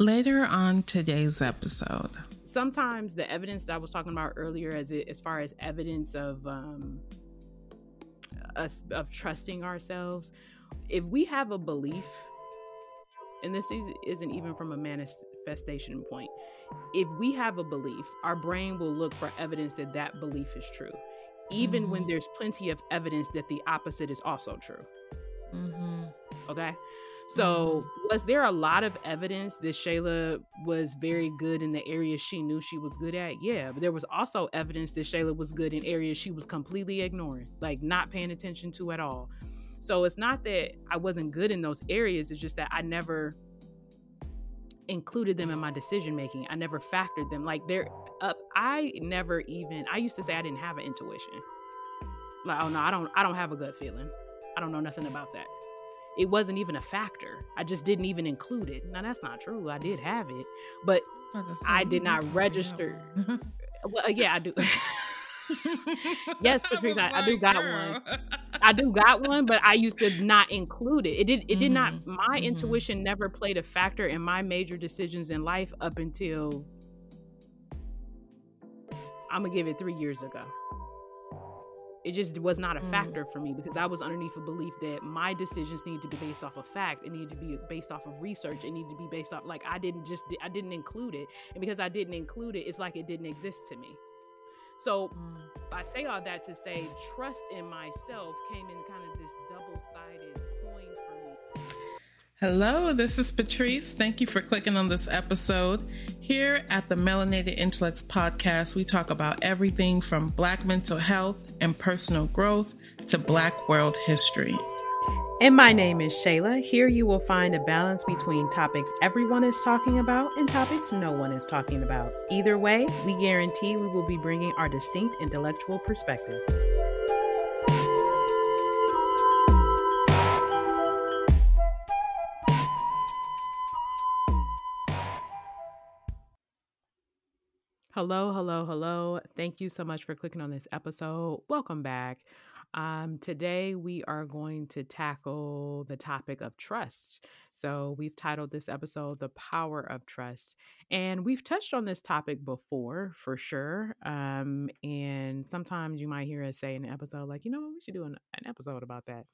Later on today's episode. Sometimes the evidence that I was talking about earlier, as it, as far as evidence of um, us of trusting ourselves, if we have a belief, and this is, isn't even from a manifestation point, if we have a belief, our brain will look for evidence that that belief is true, even mm-hmm. when there's plenty of evidence that the opposite is also true. Mm-hmm. Okay. So, was there a lot of evidence that Shayla was very good in the areas she knew she was good at? Yeah, but there was also evidence that Shayla was good in areas she was completely ignoring, like not paying attention to at all. So, it's not that I wasn't good in those areas, it's just that I never included them in my decision making. I never factored them. Like they're up. I never even I used to say I didn't have an intuition. Like, oh no, I don't I don't have a gut feeling. I don't know nothing about that it wasn't even a factor. I just didn't even include it. Now that's not true. I did have it, but I did not register. well, yeah, I do. yes, Patrice, I, I, do got one. I do got one, but I used to not include it. It did. It mm-hmm. did not. Mm-hmm. My mm-hmm. intuition never played a factor in my major decisions in life up until I'm gonna give it three years ago it just was not a mm. factor for me because I was underneath a belief that my decisions need to be based off of fact. It needed to be based off of research. It needed to be based off like I didn't just I didn't include it, and because I didn't include it, it's like it didn't exist to me. So mm. I say all that to say trust in myself came in kind of this double sided coin for me. Hello, this is Patrice. Thank you for clicking on this episode. Here at the Melanated Intellects podcast, we talk about everything from Black mental health and personal growth to Black world history. And my name is Shayla. Here you will find a balance between topics everyone is talking about and topics no one is talking about. Either way, we guarantee we will be bringing our distinct intellectual perspective. Hello, hello, hello. Thank you so much for clicking on this episode. Welcome back. Um, today, we are going to tackle the topic of trust. So, we've titled this episode The Power of Trust. And we've touched on this topic before for sure. Um, and sometimes you might hear us say in an episode, like, you know, we should do an, an episode about that.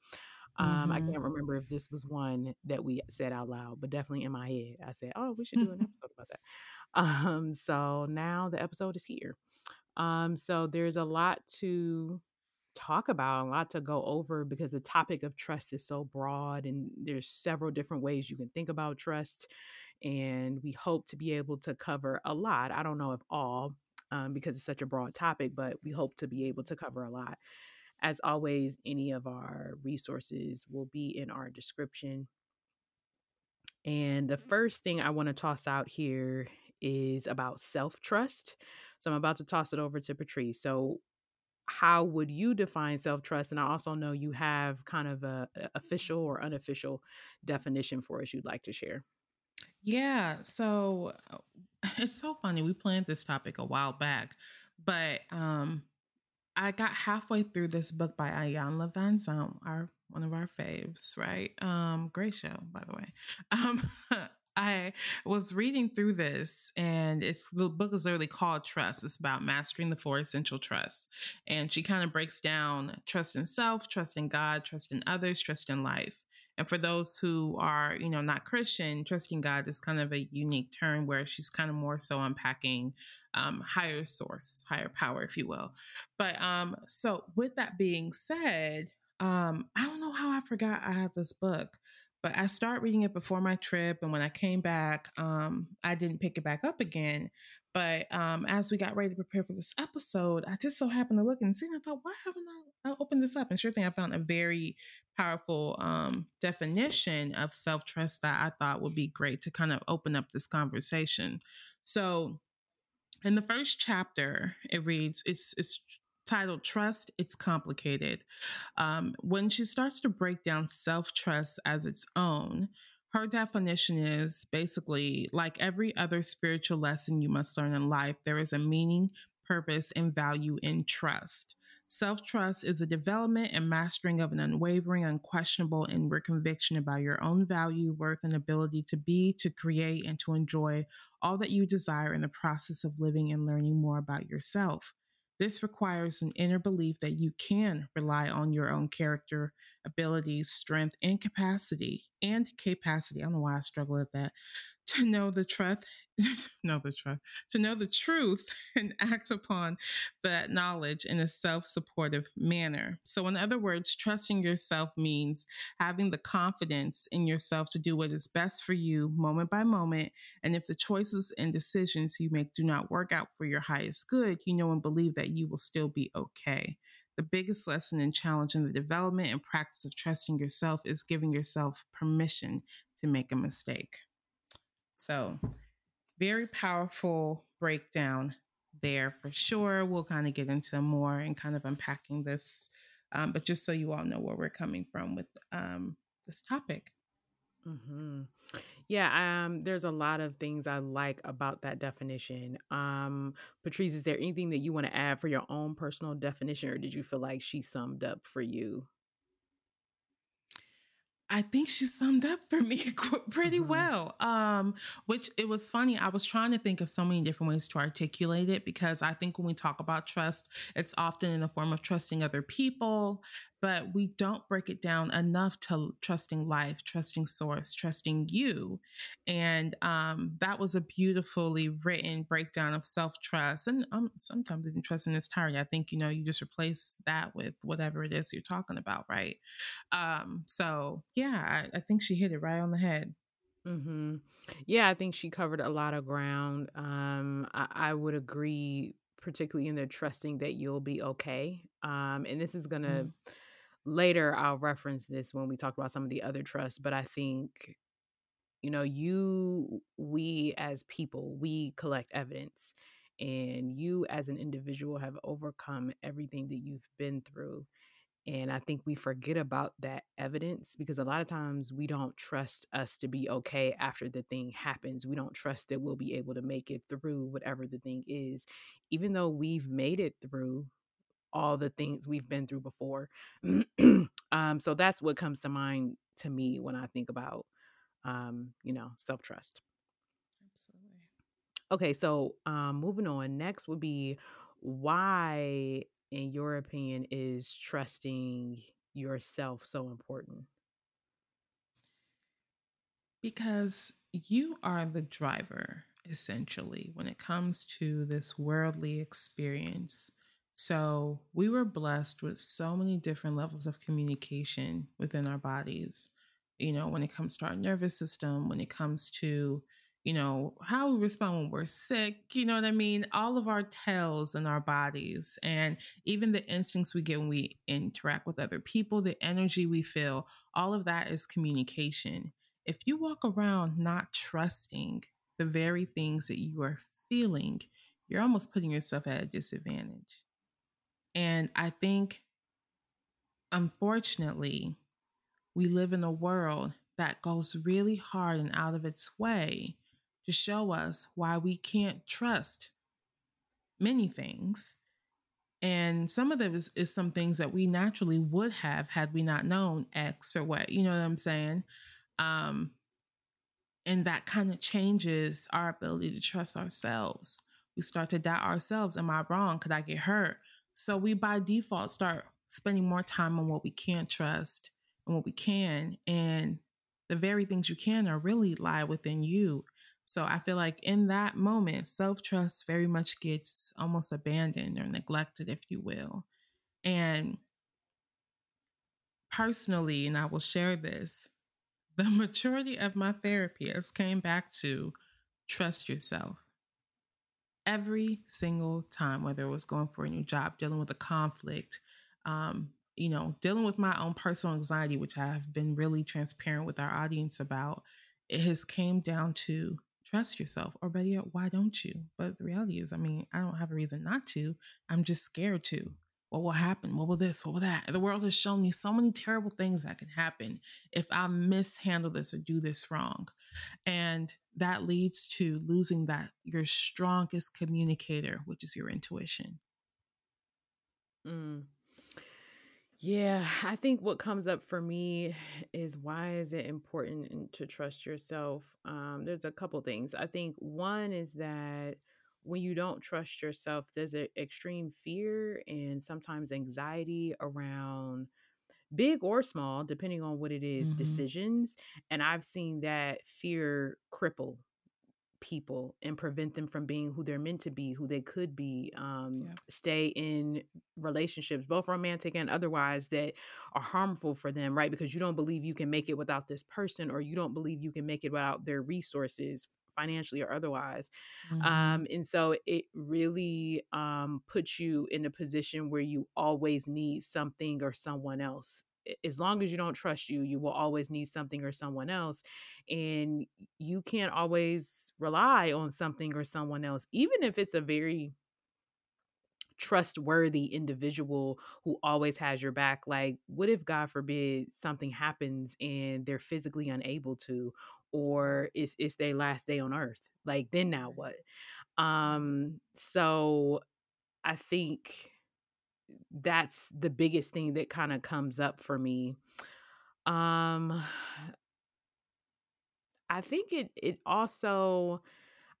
Um, mm-hmm. I can't remember if this was one that we said out loud, but definitely in my head, I said, "Oh, we should do an episode about that." Um, so now the episode is here. Um, so there's a lot to talk about, a lot to go over because the topic of trust is so broad and there's several different ways you can think about trust. And we hope to be able to cover a lot. I don't know if all, um, because it's such a broad topic, but we hope to be able to cover a lot. As always, any of our resources will be in our description. And the first thing I want to toss out here is about self trust. So I'm about to toss it over to Patrice. So, how would you define self trust? And I also know you have kind of a, a official or unofficial definition for us you'd like to share. Yeah. So uh, it's so funny. We planned this topic a while back, but um, I got halfway through this book by Iyanla Vanzant, our one of our faves, right? Um, great show, by the way. Um, I was reading through this, and it's the book is literally called Trust. It's about mastering the four essential trusts. And she kind of breaks down trust in self, trust in God, trust in others, trust in life. And for those who are, you know, not Christian, trusting God is kind of a unique term where she's kind of more so unpacking um, higher source, higher power, if you will. But um, so with that being said, um, I don't know how I forgot I had this book, but I started reading it before my trip, and when I came back, um, I didn't pick it back up again. But um, as we got ready to prepare for this episode, I just so happened to look and see, and I thought, why haven't I, I opened this up? And sure thing, I found a very powerful um, definition of self trust that I thought would be great to kind of open up this conversation. So, in the first chapter, it reads, it's it's titled Trust, It's Complicated. Um, when she starts to break down self trust as its own, her definition is basically like every other spiritual lesson you must learn in life, there is a meaning, purpose, and value in trust. Self trust is a development and mastering of an unwavering, unquestionable inward conviction about your own value, worth, and ability to be, to create, and to enjoy all that you desire in the process of living and learning more about yourself. This requires an inner belief that you can rely on your own character, abilities, strength, and capacity. And capacity. I don't know why I struggle with that to know the truth, know the truth, to know the truth and act upon that knowledge in a self-supportive manner. So in other words, trusting yourself means having the confidence in yourself to do what is best for you moment by moment. And if the choices and decisions you make do not work out for your highest good, you know and believe that you will still be okay. The biggest lesson and challenge in the development and practice of trusting yourself is giving yourself permission to make a mistake. So, very powerful breakdown there for sure. We'll kind of get into more and kind of unpacking this, um, but just so you all know where we're coming from with um, this topic. Mm-hmm. Yeah, um, there's a lot of things I like about that definition. Um, Patrice, is there anything that you want to add for your own personal definition, or did you feel like she summed up for you? I think she summed up for me pretty mm-hmm. well. Um, which it was funny. I was trying to think of so many different ways to articulate it because I think when we talk about trust, it's often in the form of trusting other people, but we don't break it down enough to trusting life, trusting source, trusting you. And um, that was a beautifully written breakdown of self trust. And um, sometimes even trust in its entirety. I think, you know, you just replace that with whatever it is you're talking about, right? Um, so, yeah, I, I think she hit it right on the head. Mm-hmm. Yeah, I think she covered a lot of ground. Um, I, I would agree, particularly in the trusting that you'll be okay. Um, and this is gonna mm later I'll reference this when we talk about some of the other trusts, but I think you know, you we as people, we collect evidence and you as an individual have overcome everything that you've been through. And I think we forget about that evidence because a lot of times we don't trust us to be okay after the thing happens. We don't trust that we'll be able to make it through whatever the thing is. Even though we've made it through, all the things we've been through before. um, so that's what comes to mind to me when I think about, um, you know, self trust. Absolutely. Okay, so um, moving on. Next would be why, in your opinion, is trusting yourself so important? Because you are the driver, essentially, when it comes to this worldly experience so we were blessed with so many different levels of communication within our bodies. You know, when it comes to our nervous system, when it comes to, you know, how we respond when we're sick, you know what I mean? All of our tells in our bodies and even the instincts we get when we interact with other people, the energy we feel, all of that is communication. If you walk around not trusting the very things that you are feeling, you're almost putting yourself at a disadvantage. And I think, unfortunately, we live in a world that goes really hard and out of its way to show us why we can't trust many things. And some of those is some things that we naturally would have had we not known X or what, you know what I'm saying? Um, and that kind of changes our ability to trust ourselves. We start to doubt ourselves. Am I wrong? Could I get hurt? So we by default start spending more time on what we can't trust and what we can. And the very things you can are really lie within you. So I feel like in that moment, self trust very much gets almost abandoned or neglected, if you will. And personally, and I will share this, the majority of my therapy has came back to trust yourself every single time, whether it was going for a new job, dealing with a conflict, um, you know, dealing with my own personal anxiety, which I have been really transparent with our audience about, it has came down to trust yourself, or better yet, why don't you? But the reality is, I mean, I don't have a reason not to. I'm just scared to. What will happen? What will this? What will that? The world has shown me so many terrible things that can happen if I mishandle this or do this wrong. And that leads to losing that your strongest communicator, which is your intuition. Mm. Yeah, I think what comes up for me is why is it important to trust yourself? Um, there's a couple things. I think one is that when you don't trust yourself, there's an extreme fear and sometimes anxiety around big or small, depending on what it is, hmm decisions. And I've seen that fear cripple people and prevent them from being who they're meant to be, who they could be, um, Yeah. stay in relationships, both romantic and otherwise, that are harmful for them, right? Because you don't believe you can make it without this person, or you don't believe you can make it without their resources financially or otherwise hmm um, and so it really um, puts you in a position where you always need something or someone else. As long as you don't trust you, you will always need something or someone else. And you can't always rely on something or someone else, even if it's a very trustworthy individual who always has your back. Like, what if, God forbid, something happens and they're physically unable to, or it's, it's their last day on earth? Like, then now what? Um, so I think that's the biggest thing that kind of comes up for me. Um, I think it it also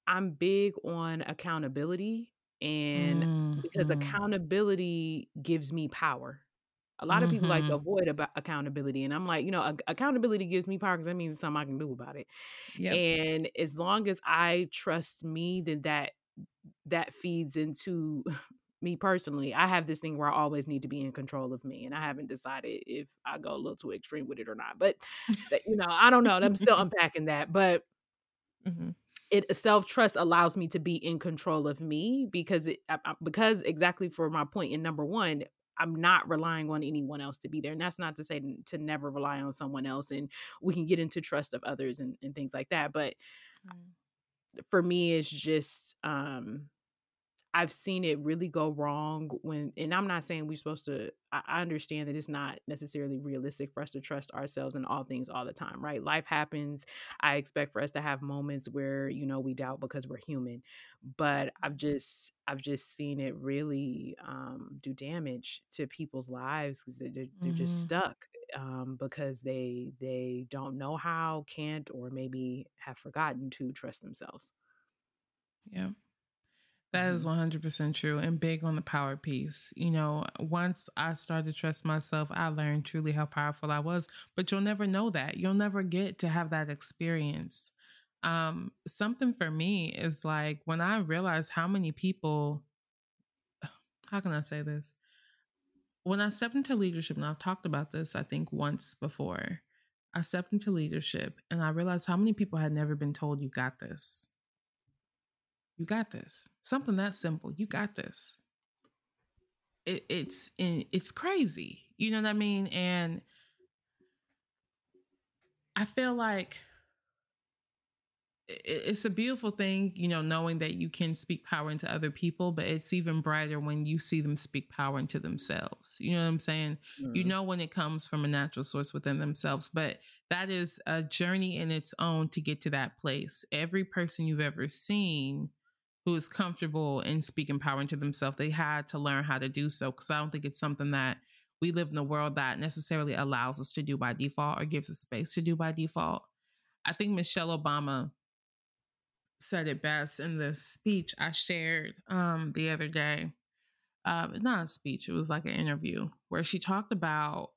I'm big on accountability and because hmm accountability gives me power. A lot of people like to hmm avoid about accountability and I'm like, you know, ac- accountability gives me power because that means something I can do about it. Yep. And as long as I trust me, then that that feeds into me personally. I have this thing where I always need to be in control of me, and I haven't decided if I go a little too extreme with it or not. But you know, I don't know. I'm still unpacking that, but hmm it self trust allows me to be in control of me because it because exactly for my point in number one. I'm not relying on anyone else to be there. And that's not to say to never rely on someone else. And we can get into trust of others and, and things like that. But for me, it's just um I've seen it really go wrong when and I'm not saying we're supposed to I understand that it's not necessarily realistic for us to trust ourselves in all things all the time, right? Life happens. I expect for us to have moments where, you know, we doubt because we're human. But I've just I've just seen it really um, do damage to people's lives because they're, they're just hmm stuck um, because they they don't know how, can't, or maybe have forgotten to trust themselves. Yeah. That is Mhm. 100% true and big on the power piece. You know, once I started to trust myself, I learned truly how powerful I was, but you'll never know that. You'll never get to have that experience. Um, something for me is like when I realized how many people, how can I say this? When I stepped into leadership, and I've talked about this, I think, once before, I stepped into leadership and I realized how many people had never been told, you got this. You got this. Something that simple. You got this it, it's in, it's crazy. You know what I mean? And I feel like it's a beautiful thing, you know, knowing that you can speak power into other people, but it's even brighter when you see them speak power into themselves. You know what I'm saying? You Mm. know when it comes from a natural source within themselves, but that is a journey in its own to get to that place. Every person you've ever seen who is comfortable in speaking power into themselves, they had to learn how to do so because I don't think it's something that we live in a world that necessarily allows us to do by default or gives us space to do by default. I think Michelle Obama said it best in the speech I shared um, the other day. Uh, not a speech, it was like an interview where she talked about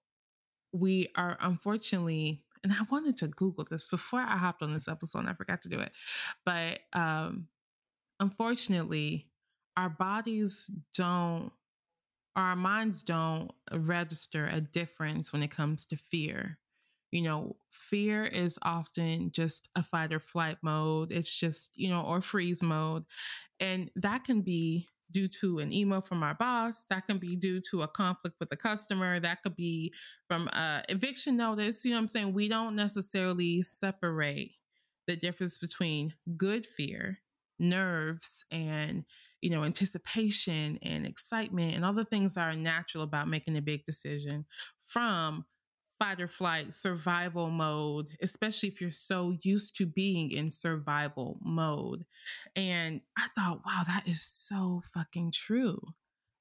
we are unfortunately, and I wanted to Google this before I hopped on this episode, and I forgot to do it. But um, unfortunately, our bodies don't, our minds don't register a difference when it comes to fear. You know, fear is often just a fight or flight mode. It's just, you know, or freeze mode and that can be due to an email from our boss. That can be due to a conflict with a customer. That could be from a eviction notice. You know what I'm saying? We don't necessarily separate the difference between good fear, nerves, and you know, anticipation and excitement and all the things that are natural about making a big decision from fight or flight survival mode, especially if you're so used to being in survival mode. And I thought, wow, that is so fucking true.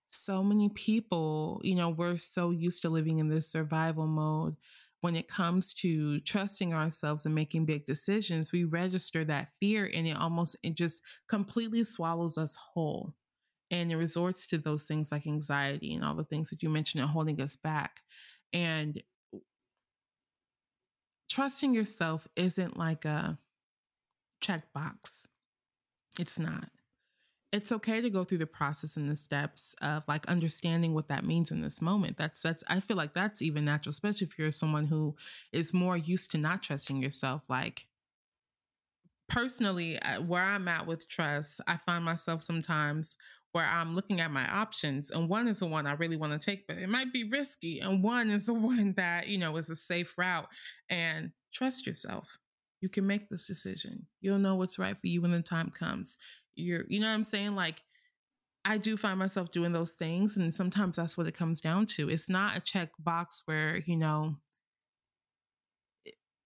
so many people, you know, we're so used to living in this survival mode. When it comes to trusting ourselves and making big decisions, we register that fear and it almost it just completely swallows us whole. And it resorts to those things like anxiety and all the things that you mentioned are holding us back. And trusting yourself isn't like a checkbox. It's not it's okay to go through the process and the steps of like understanding what that means in this moment. That's that's I feel like that's even natural, especially if you're someone who is more used to not trusting yourself. Like personally, where I'm at with trust, I find myself sometimes where I'm looking at my options, and one is the one I really want to take, but it might be risky, and one is the one that you know is a safe route. And trust yourself. You can make this decision. You'll know what's right for you when the time comes. You're you know what i'm saying? Like i do find myself doing those things and sometimes that's what it comes down to. It's not a check box where you know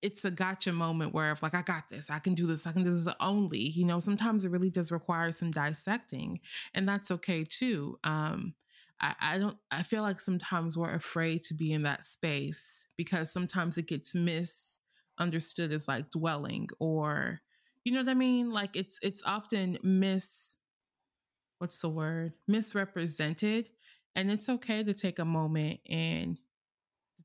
it's a gotcha moment where if like i got this. I can do this. I can do this only. You know sometimes it really does require some dissecting and that's okay too. Um I, I don't i feel like sometimes we're afraid to be in that space because sometimes it gets misunderstood as like dwelling or you know what I mean? Like it's it's often mis what's the word? Misrepresented. And it's okay to take a moment and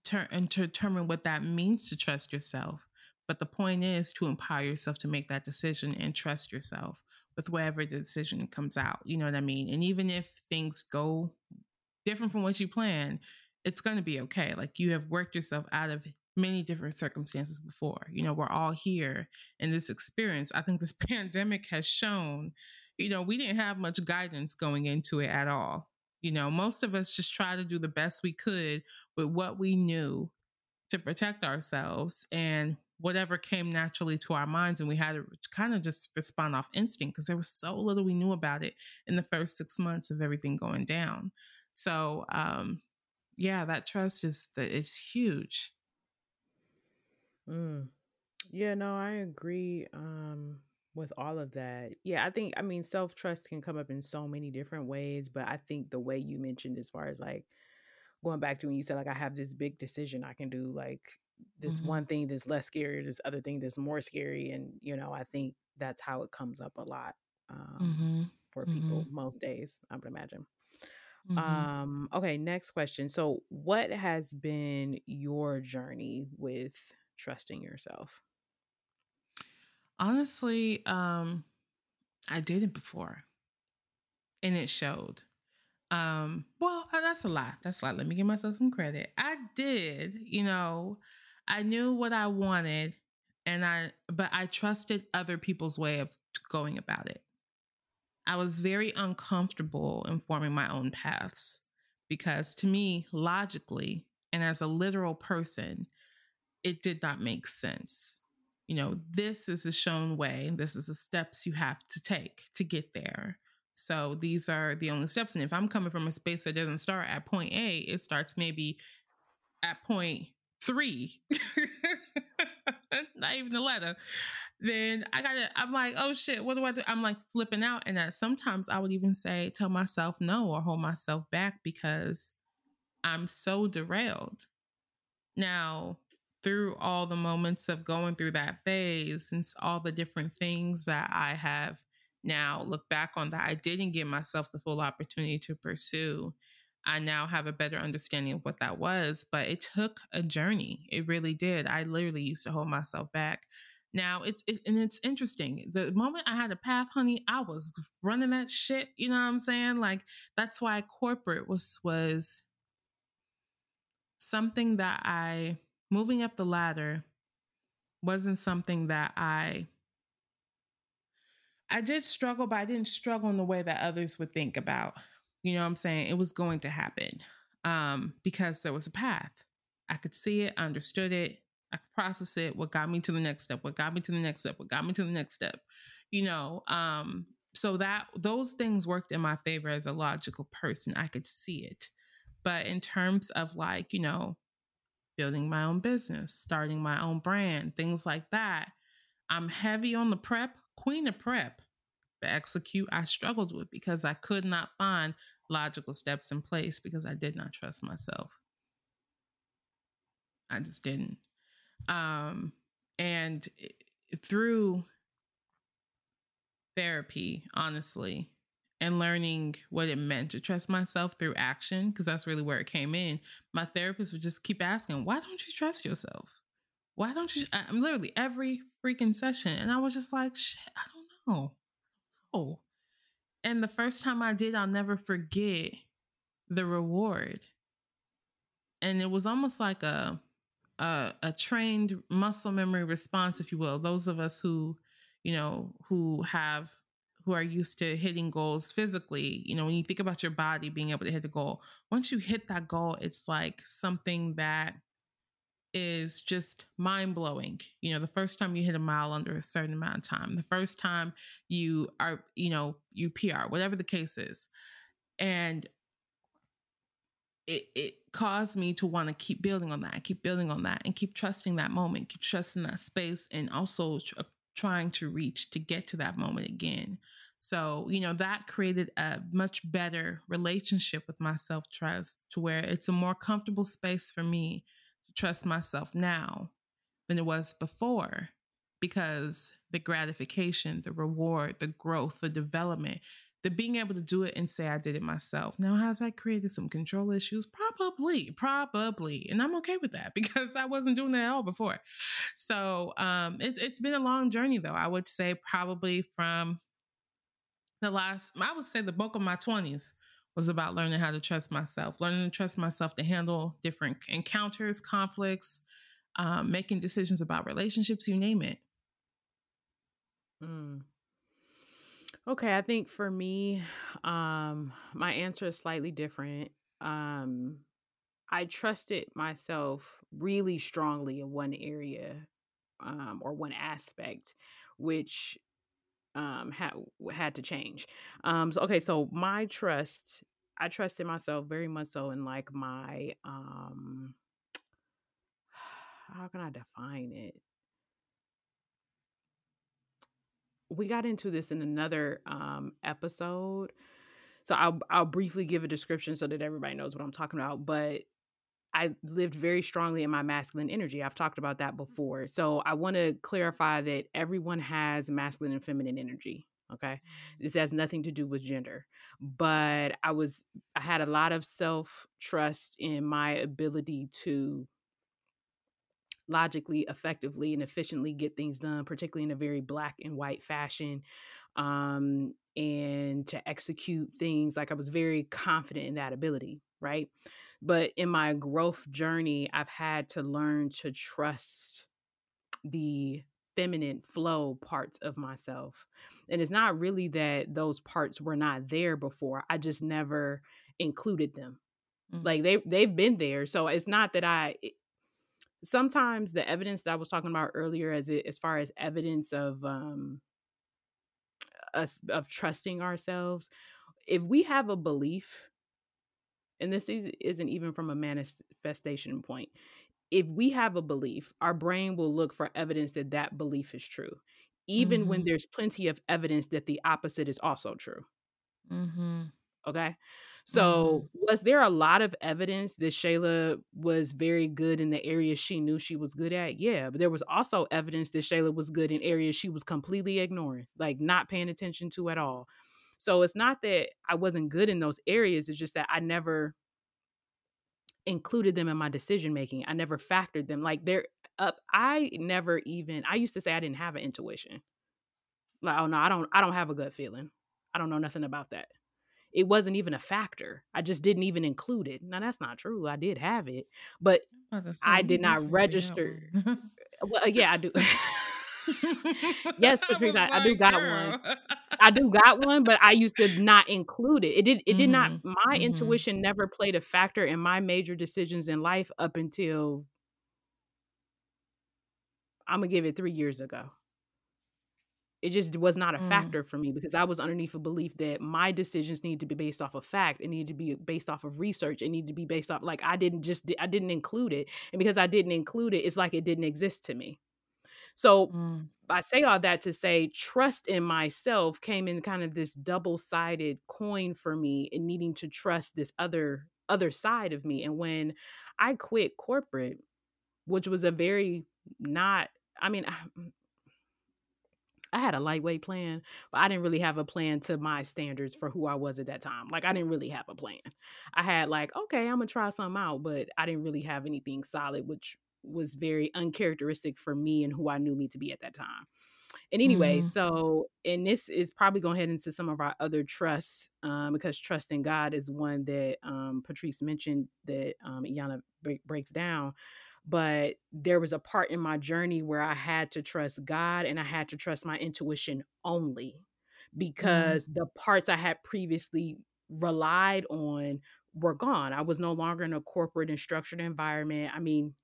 turn and to determine what that means to trust yourself. But the point is to empower yourself to make that decision and trust yourself with whatever the decision comes out. You know what I mean? And even if things go different from what you plan, it's going to be okay. Like you have worked yourself out of many different circumstances before. You know, we're all here in this experience. I think this pandemic has shown, you know, we didn't have much guidance going into it at all. You know, most of us just try to do the best we could with what we knew to protect ourselves and whatever came naturally to our minds and we had to kind of just respond off instinct because there was so little we knew about it in the first six months of everything going down so um yeah that trust is that it's huge Mm. Yeah, no, I agree um with all of that. Yeah, I think I mean self-trust can come up in so many different ways, but I think the way you mentioned as far as like going back to when you said like I have this big decision I can do like this hmm one thing that's less scary, this other thing that's more scary and you know, I think that's how it comes up a lot um hmm for hmm people most days, I would imagine. hmm Um okay, next question. So, what has been your journey with trusting yourself? honestly um i did it before and it showed Um, well, uh, that's a lot. That's a lot. Let me give myself some credit. I did, you know, I knew what I wanted and I but I trusted other people's way of going about it. I was very uncomfortable in forming my own paths because to me, logically and as a literal person, it did not make sense. You know, this is a shown way, this is the steps you have to take to get there. So these are the only steps. And if I'm coming from a space that doesn't start at point A, it starts maybe at point three, not even the letter, then I gotta, I'm like, oh shit, what do I do? I'm like flipping out. And that sometimes I would even say, tell myself no or hold myself back because I'm so derailed. Now, through all the moments of going through that phase and all the different things that I have now look back on that I didn't give myself the full opportunity to pursue, I now have a better understanding of what that was. But it took a journey. It really did. I literally used to hold myself back. Now it's it, and it's interesting. The moment I had a path, honey, I was running that shit. You know what I'm saying? Like that's why corporate was was something that I moving up the ladder wasn't something that I I did struggle, but I didn't struggle in the way that others would think about. You know what I'm saying? It was going to happen um, because there was a path. I could see it, I understood it, I could process it. What got me to the next step? What got me to the next step? What got me to the next step? You know, um, so that those things worked in my favor as a logical person. I could see it. But in terms of like, you know, building my own business, starting my own brand, things like that. I'm heavy on the prep, queen of prep. The execute I struggled with because I could not find logical steps in place because I did not trust myself. I just didn't. Um, and through therapy, honestly, and learning what it meant to trust myself through action, because that's really where it came in. My therapist would just keep asking, Why don't you trust yourself? Why don't you? I'm literally every freaking session. And I was just like, Shit, I don't know. Oh. And the first time I did, I'll never forget the reward. And it was almost like a, a, a trained muscle memory response, if you will. Those of us who, you know, who have who are used to hitting goals physically, you know, when you think about your body being able to hit the goal, once you hit that goal, it's like something that is just mind blowing. You know, the first time you hit a mile under a certain amount of time, the first time you are, you know, you PR, whatever the case is. And it, it caused me to want to keep building on that, keep building on that, and keep trusting that moment, keep trusting that space, and also tr- trying to reach to get to that moment again. So, you know, that created a much better relationship with my self trust to where it's a more comfortable space for me to trust myself now than it was before because the gratification, the reward, the growth, the development the being able to do it and say I did it myself. Now, has that created some control issues? Probably, probably. And I'm okay with that because I wasn't doing that at all before. So um, it's it's been a long journey though. I would say probably from the last, I would say the bulk of my 20s was about learning how to trust myself, learning to trust myself to handle different encounters, conflicts, um, making decisions about relationships, you name it. Mm. Okay, I think for me, um, my answer is slightly different. Um, I trusted myself really strongly in one area, um, or one aspect, which um had had to change. Um, so okay, so my trust, I trusted myself very much so in like my um, how can I define it? We got into this in another um, episode. So I'll I'll briefly give a description so that everybody knows what I'm talking about. But I lived very strongly in my masculine energy. I've talked about that before. So I want to clarify that everyone has masculine and feminine energy. Okay. This has nothing to do with gender. But I was, I had a lot of self trust in my ability to logically, effectively, and efficiently get things done, particularly in a very black and white fashion. Um, and to execute things like I was very confident in that ability, right? But in my growth journey, I've had to learn to trust the feminine flow parts of myself. And it's not really that those parts were not there before. I just never included them. Mm-hmm. Like they they've been there. So it's not that I sometimes the evidence that I was talking about earlier, as it, as far as evidence of um, us of trusting ourselves, if we have a belief, and this is, isn't even from a manifestation point, if we have a belief, our brain will look for evidence that that belief is true, even mm-hmm. when there's plenty of evidence that the opposite is also true. Mm-hmm. Okay. So, mm-hmm. was there a lot of evidence that Shayla was very good in the areas she knew she was good at? Yeah, but there was also evidence that Shayla was good in areas she was completely ignoring, like not paying attention to at all. So, it's not that I wasn't good in those areas, it's just that I never included them in my decision making. I never factored them. Like they're up I never even I used to say I didn't have an intuition. Like, oh no, I don't I don't have a gut feeling. I don't know nothing about that it wasn't even a factor. I just didn't even include it. Now that's not true. I did have it, but I did not register. well, uh, yeah, I do. yes, Patrice, I, I, do got one. I do got one, but I used to not include it. It did. It mm-hmm. did not. Mm-hmm, my mm-hmm. intuition never played a factor in my major decisions in life up until I'm gonna give it three years ago it just was not a mm. factor for me because I was underneath a belief that my decisions need to be based off of fact. It needed to be based off of research. It needed to be based off like I didn't just I didn't include it, and because I didn't include it, it's like it didn't exist to me. So mm. I say all that to say trust in myself came in kind of this double-sided coin for me in needing to trust this other other side of me. And when I quit corporate, which was a very not I mean, I had a lightweight plan, but I didn't really have a plan to my standards for who I was at that time. Like I didn't really have a plan. I had like, okay, I'm gonna try something out, but I didn't really have anything solid, which was very uncharacteristic for me and who I knew me to be at that time. And anyway, mm-hmm. so and this is probably going to head into some of our other trusts um, because trust in God is one that um, Patrice mentioned that um, break, breaks down but there was a part in my journey where I had to trust God and I had to trust my intuition only mm-hmm. because mm. the parts I had previously relied on were gone. I was no longer in a corporate and structured environment. I mean,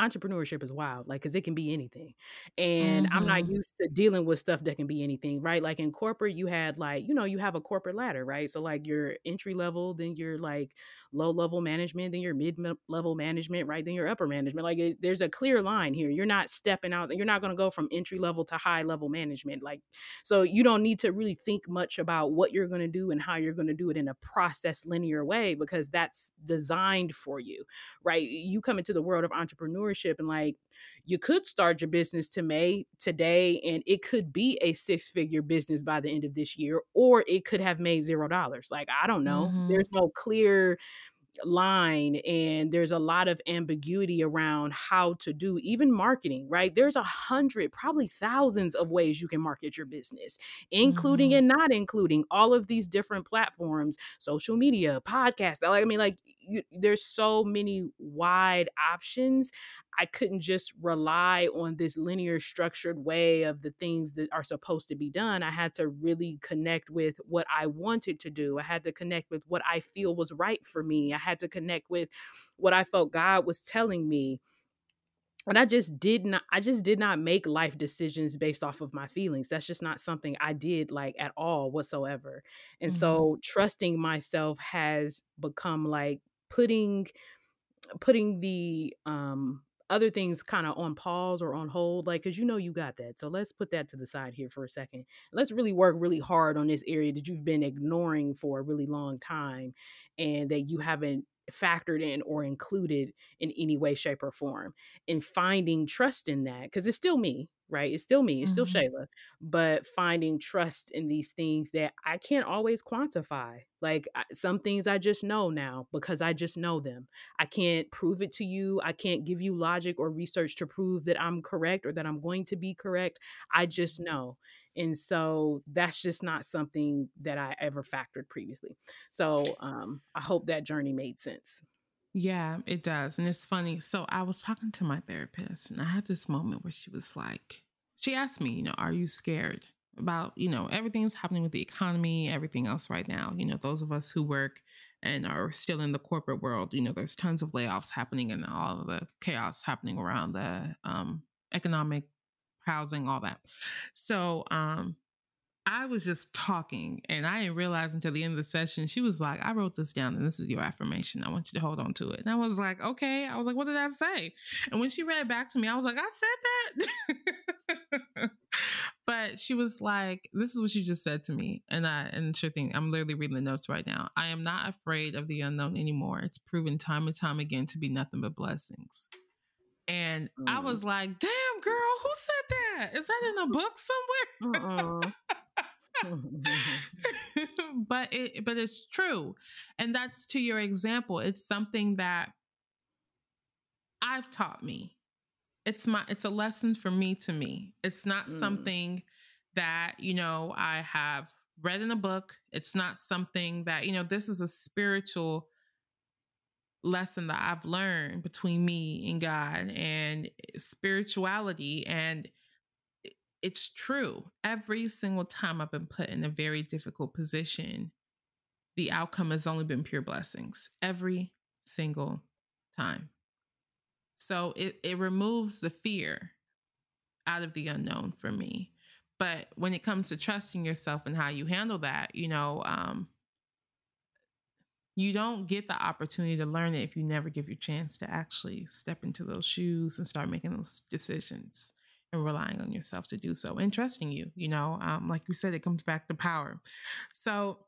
entrepreneurship is wild, like, cause it can be anything. And I'm not mm-hmm. used to dealing with stuff that can be anything, right? Like in corporate, you had like, you know, you have a corporate ladder, right? So like your entry level, then you're like low level management, then your mid level management, right? Then your upper management. Like it, there's a clear line here. You're not stepping out. You're not going to go from entry level to high level management. Like, so you don't need to really think much about what you're going to do and how you're going to do it in a process linear way because that's designed for you, right? You come into the world of entrepreneurship and like you could start your business to May today and it could be a six figure business by the end of this year, or it could have made zero dollars. Like, I don't know. Mm-hmm. There's no clear line and there's a lot of ambiguity around how to do even marketing right there's a hundred probably thousands of ways you can market your business including mm-hmm. and not including all of these different platforms social media podcast like i mean like you, there's so many wide options I couldn't just rely on this linear structured way of the things that are supposed to be done. I had to really connect with what I wanted to do. I had to connect with what I feel was right for me. I had to connect with what I felt God was telling me. And I just did not I just did not make life decisions based off of my feelings. That's just not something I did like at all whatsoever. And mm-hmm. so trusting myself has become like putting putting the um other things kind of on pause or on hold like because you know you got that so let's put that to the side here for a second. Let's really work really hard on this area that you've been ignoring for a really long time and that you haven't factored in or included in any way shape or form and finding trust in that because it's still me right? It's still me, it's mm-hmm. still Shayla, but finding trust in these things that I can't always quantify. Like some things I just know now because I just know them. I can't prove it to you. I can't give you logic or research to prove that I'm correct or that I'm going to be correct. I just know. And so that's just not something that I ever factored previously. So um, I hope that journey made sense. Yeah, it does. And it's funny. So I was talking to my therapist and I had this moment where she was like, she asked me, you know, are you scared about, you know, everything's happening with the economy, everything else right now? You know, those of us who work and are still in the corporate world, you know, there's tons of layoffs happening and all of the chaos happening around the um, economic housing, all that. So, um, I was just talking and I didn't realize until the end of the session, she was like, I wrote this down and this is your affirmation. I want you to hold on to it. And I was like, okay. I was like, what did I say? And when she read it back to me, I was like, I said that. but she was like, this is what she just said to me. And I, and sure thing, I'm literally reading the notes right now. I am not afraid of the unknown anymore. It's proven time and time again to be nothing but blessings. And mm. I was like, damn, girl, who said that? Is that in a book somewhere? Uh-uh. but it but it's true. And that's to your example. It's something that I've taught me. It's my it's a lesson for me to me. It's not mm. something that, you know, I have read in a book. It's not something that, you know, this is a spiritual lesson that I've learned between me and God and spirituality and it's true. Every single time I've been put in a very difficult position, the outcome has only been pure blessings. Every single time. So it, it removes the fear out of the unknown for me. But when it comes to trusting yourself and how you handle that, you know, um, you don't get the opportunity to learn it if you never give your chance to actually step into those shoes and start making those decisions and relying on yourself to do so and trusting you. You know, um, like you said, it comes back to power. So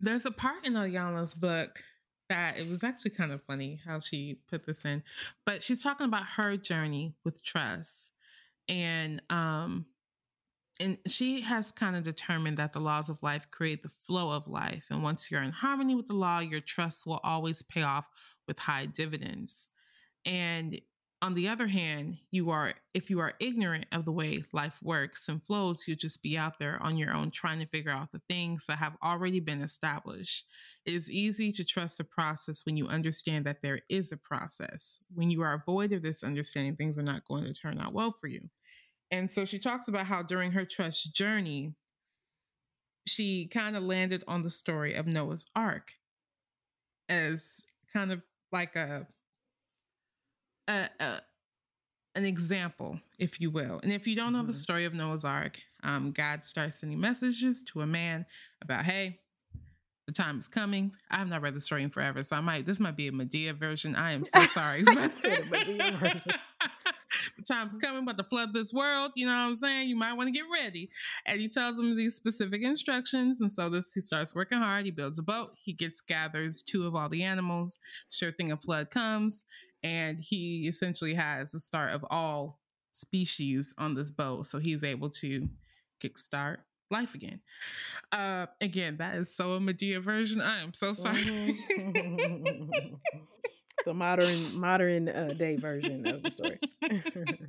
there's a part in Iyanla's book that it was actually kind of funny how she put this in, but she's talking about her journey with trust. And um, and she has kind of determined that the laws of life create the flow of life. And once you're in harmony with the law, your trust will always pay off with high dividends. And on the other hand, you are if you are ignorant of the way life works and flows, you'll just be out there on your own trying to figure out the things that have already been established. It is easy to trust the process when you understand that there is a process. When you are void of this understanding, things are not going to turn out well for you. And so she talks about how during her trust journey, she kind of landed on the story of Noah's Ark as kind of like a, a, a an example, if you will. And if you don't know mm-hmm. the story of Noah's Ark, um, God starts sending messages to a man about, hey, the time is coming. I have not read the story in forever, so I might this might be a Madea version. I am so sorry. the time's coming, but to flood this world, you know what I'm saying? You might want to get ready. And he tells him these specific instructions. And so this he starts working hard. He builds a boat. He gets gathers two of all the animals. Sure thing a flood comes. And he essentially has the start of all species on this boat. So he's able to kickstart life again. Uh again, that is so a Madea version. I am so sorry. Mm-hmm. the modern modern uh, day version of the story.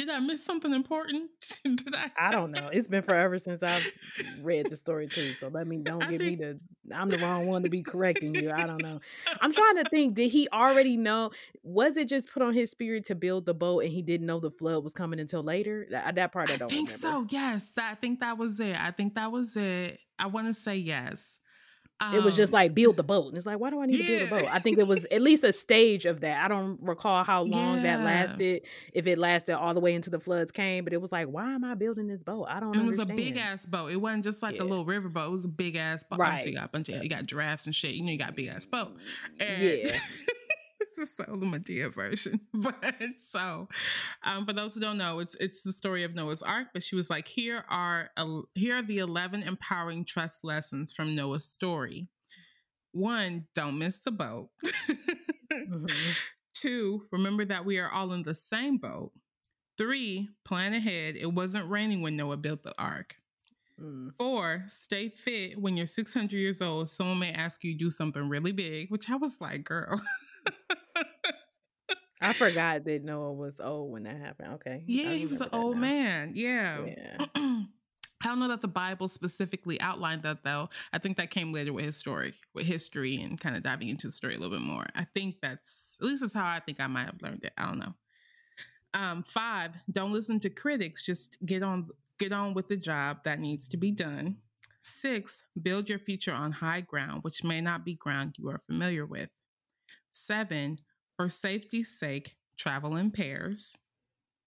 Did I miss something important? Did I? I don't know. It's been forever since I've read the story too. So let me don't get think... me to. I'm the wrong one to be correcting you. I don't know. I'm trying to think. Did he already know? Was it just put on his spirit to build the boat, and he didn't know the flood was coming until later? That, uh, that part I don't. I think remember. so. Yes, I think that was it. I think that was it. I want to say yes. Um, it was just um, like build the boat. And it's like, why do I need yeah. to build a boat? I think there was at least a stage of that. I don't recall how long yeah. that lasted, if it lasted all the way into the floods came, but it was like, why am I building this boat? I don't know. It understand. was a big ass boat. It wasn't just like yeah. a little river boat. It was a big ass boat. Right. you got a bunch of you got giraffes and shit. You know, you got big ass boat. And yeah. This is so the Madea version. But so, um, for those who don't know, it's it's the story of Noah's Ark. But she was like, here are uh, here are the eleven empowering trust lessons from Noah's story one, don't miss the boat. mm-hmm. Two, remember that we are all in the same boat. Three, plan ahead. It wasn't raining when Noah built the ark. Mm. Four, stay fit. When you're 600 years old, someone may ask you to do something really big, which I was like, girl. I forgot that Noah was old when that happened. Okay. Yeah, he was an old now. man. Yeah. Yeah. I don't know that the Bible specifically outlined that though. I think that came later with history, with history and kind of diving into the story a little bit more. I think that's at least that's how I think I might have learned it. I don't know. Um, five, don't listen to critics. Just get on get on with the job that needs to be done. Six, build your future on high ground, which may not be ground you are familiar with. Seven, for safety's sake, travel in pairs.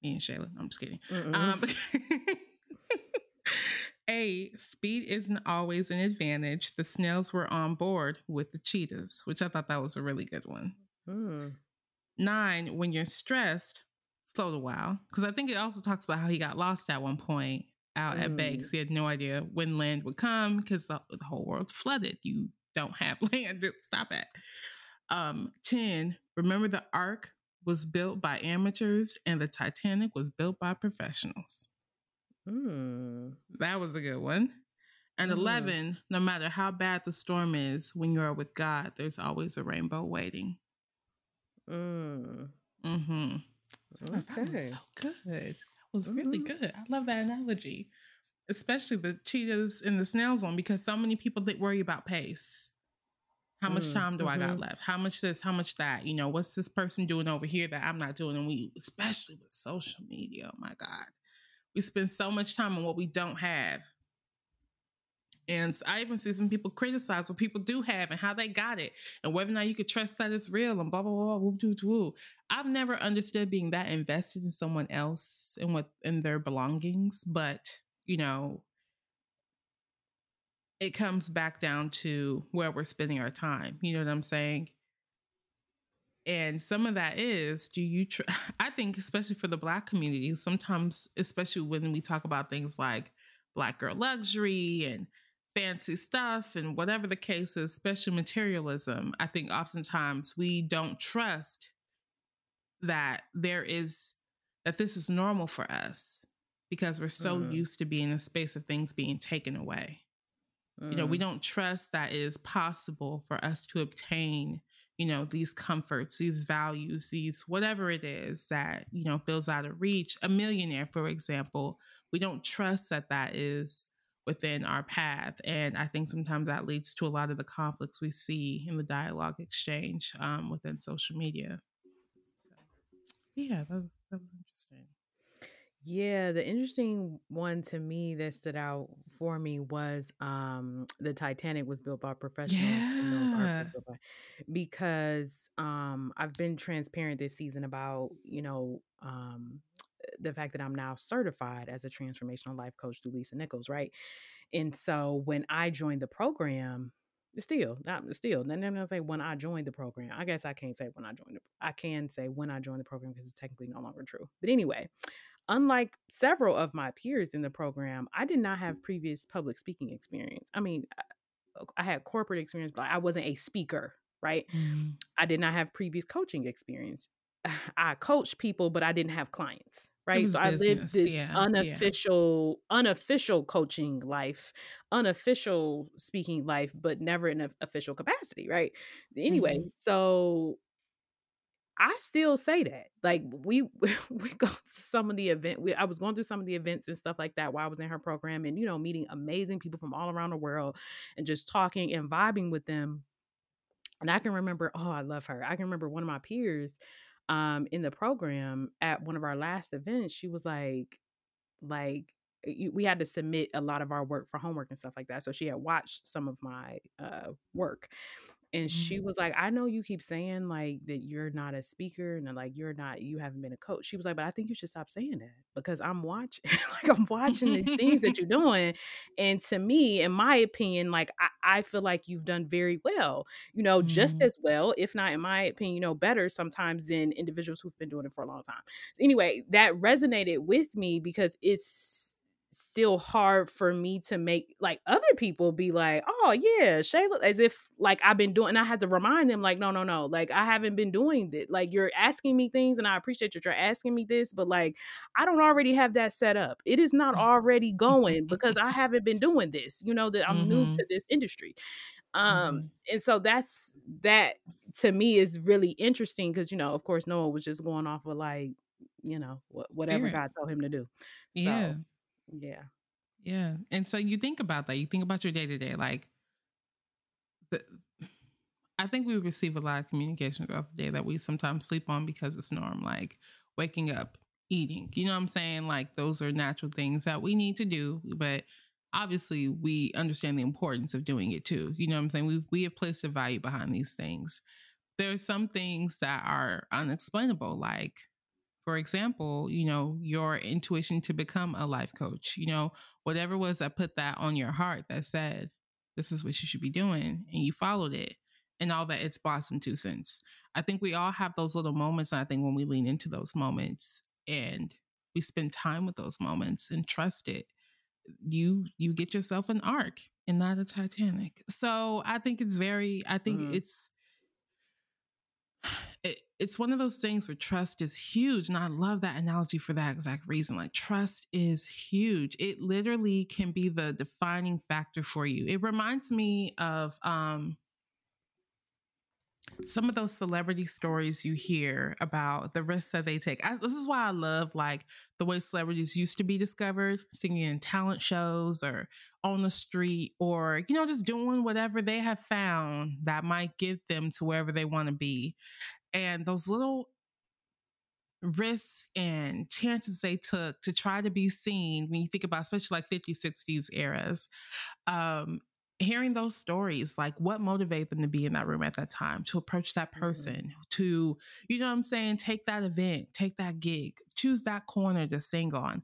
Me and Shayla. I'm just kidding. Um, A, speed isn't always an advantage. The snails were on board with the cheetahs, which I thought that was a really good one. Mm. Nine, when you're stressed, float a while. Because I think it also talks about how he got lost at one point out mm. at bay because he had no idea when land would come because the, the, whole world's flooded. You don't have land to stop at. Um, 10, remember the ark was built by amateurs and the Titanic was built by professionals. Mm. That was a good one. And mm. 11, no matter how bad the storm is, when you are with God, there's always a rainbow waiting. Mm. Mm-hmm. Okay. That was so good. That was mm-hmm. really good. I love that analogy, especially the cheetahs and the snails one, because so many people that worry about pace. How much mm, time do mm-hmm. I got mm-hmm. left? How much this? How much that? You know, what's this person doing over here that I'm not doing? And we, especially with social media, oh my God, we spend so much time on what we don't have. And I even see some people criticize what people do have and how they got it and whether or not you could trust that it's real and blah, blah, blah, whoop, whoop, whoop. I've never understood being that invested in someone else and what in their belongings. But, you know, it comes back down to where we're spending our time. You know what I'm saying? And some of that is do you, tr- I think, especially for the Black community, sometimes, especially when we talk about things like Black girl luxury and fancy stuff and whatever the case is, especially materialism, I think oftentimes we don't trust that there is, that this is normal for us because we're so mm. used to being in a space of things being taken away. Mm. You know, we mm. don't trust that it is possible for us to obtain, you know, these comforts, these values, these whatever it is that, you know, feels out of reach. A millionaire, for example, we don't trust that that is within our path. And I think sometimes that leads to a lot of the conflicts we see in the dialogue exchange um, within social media. So, yeah, that, that was interesting. Yeah, the interesting one to me that stood out for me was um the Titanic was built by professionals. Yeah. by, because um I've been transparent this season about, you know, um the fact that I'm now certified as a transformational life coach through Lisa Nichols, right? And so when I joined the program, still not still then i'm gonna say when i joined the program i guess i can't say when i joined the, i can say when i joined the program because it's technically no longer true but anyway unlike several of my peers in the program i did not have previous public speaking experience i mean i had corporate experience but i wasn't a speaker right mm. i did not have previous coaching experience i coached people but i didn't have clients right so business. i lived this yeah, unofficial yeah. unofficial coaching life unofficial speaking life but never in an official capacity right anyway mm-hmm. so I still say that. Like we we go to some of the event. We, I was going through some of the events and stuff like that while I was in her program, and you know, meeting amazing people from all around the world, and just talking and vibing with them. And I can remember, oh, I love her. I can remember one of my peers um in the program at one of our last events she was like like we had to submit a lot of our work for homework and stuff like that so she had watched some of my uh work and she mm-hmm. was like i know you keep saying like that you're not a speaker and like you're not you haven't been a coach she was like but i think you should stop saying that because i'm watching like i'm watching these things that you're doing and to me in my opinion like i, I feel like you've done very well you know just mm-hmm. as well if not in my opinion you know better sometimes than individuals who've been doing it for a long time so anyway that resonated with me because it's still hard for me to make like other people be like, oh yeah, Shayla, as if like I've been doing. And I had to remind them like, no, no, no, like I haven't been doing this. Like you're asking me things, and I appreciate that you're asking me this, but like I don't already have that set up. It is not already going because I haven't been doing this. You know that I'm mm-hmm. new to this industry. Um, mm-hmm. and so that's that to me is really interesting because you know, of course, Noah was just going off of like you know whatever God told him to do. So, yeah yeah. Yeah. And so you think about that. You think about your day to day. Like, the, I think we receive a lot of communication throughout the day that we sometimes sleep on because it's norm, like waking up, eating. You know what I'm saying? Like, those are natural things that we need to do. But obviously, we understand the importance of doing it too. You know what I'm saying? We, we have placed a value behind these things. There are some things that are unexplainable, like for example, you know, your intuition to become a life coach, you know, whatever was that put that on your heart that said, this is what you should be doing, and you followed it, and all that it's blossomed to since. I think we all have those little moments. And I think when we lean into those moments and we spend time with those moments and trust it, you you get yourself an ark and not a Titanic. So I think it's very, I think mm-hmm. it's it, it's one of those things where trust is huge. And I love that analogy for that exact reason. Like, trust is huge. It literally can be the defining factor for you. It reminds me of um, some of those celebrity stories you hear about the risks that they take. I, this is why I love like the way celebrities used to be discovered, singing in talent shows or on the street, or you know, just doing whatever they have found that might get them to wherever they want to be. And those little risks and chances they took to try to be seen when you think about especially like 50s 60s eras um hearing those stories, like what motivated them to be in that room at that time, to approach that mm-hmm. person, mm-hmm. to, you know what I'm saying, take that event, take that gig, choose that corner to sing on,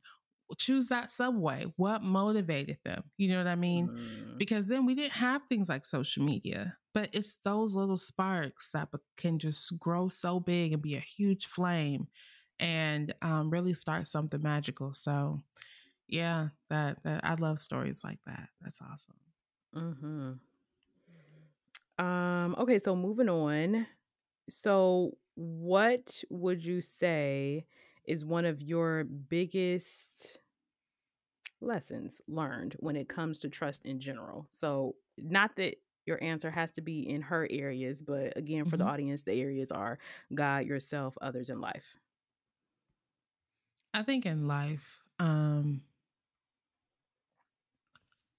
choose that subway. What motivated them? You know what I mean? Mm-hmm. Because then we didn't have things like social media. But it's those little sparks that can just grow so big and be a huge flame and um, really start something magical. So, yeah, that, that I love stories like that. That's awesome. Mm-hmm. Um, okay, so moving on. So, what would you say is one of your biggest lessons learned when it comes to trust in general? So, not that your answer has to be in her areas, but again, for the Mhm. audience, the areas are God, yourself, others, in life. I think in life, um,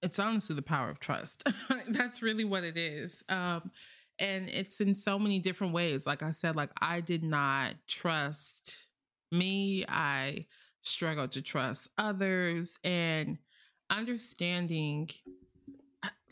it's honestly the power of trust. That's really what it is. Um, and it's in so many different ways. Like I said, like I did not trust me. I struggled to trust others and understanding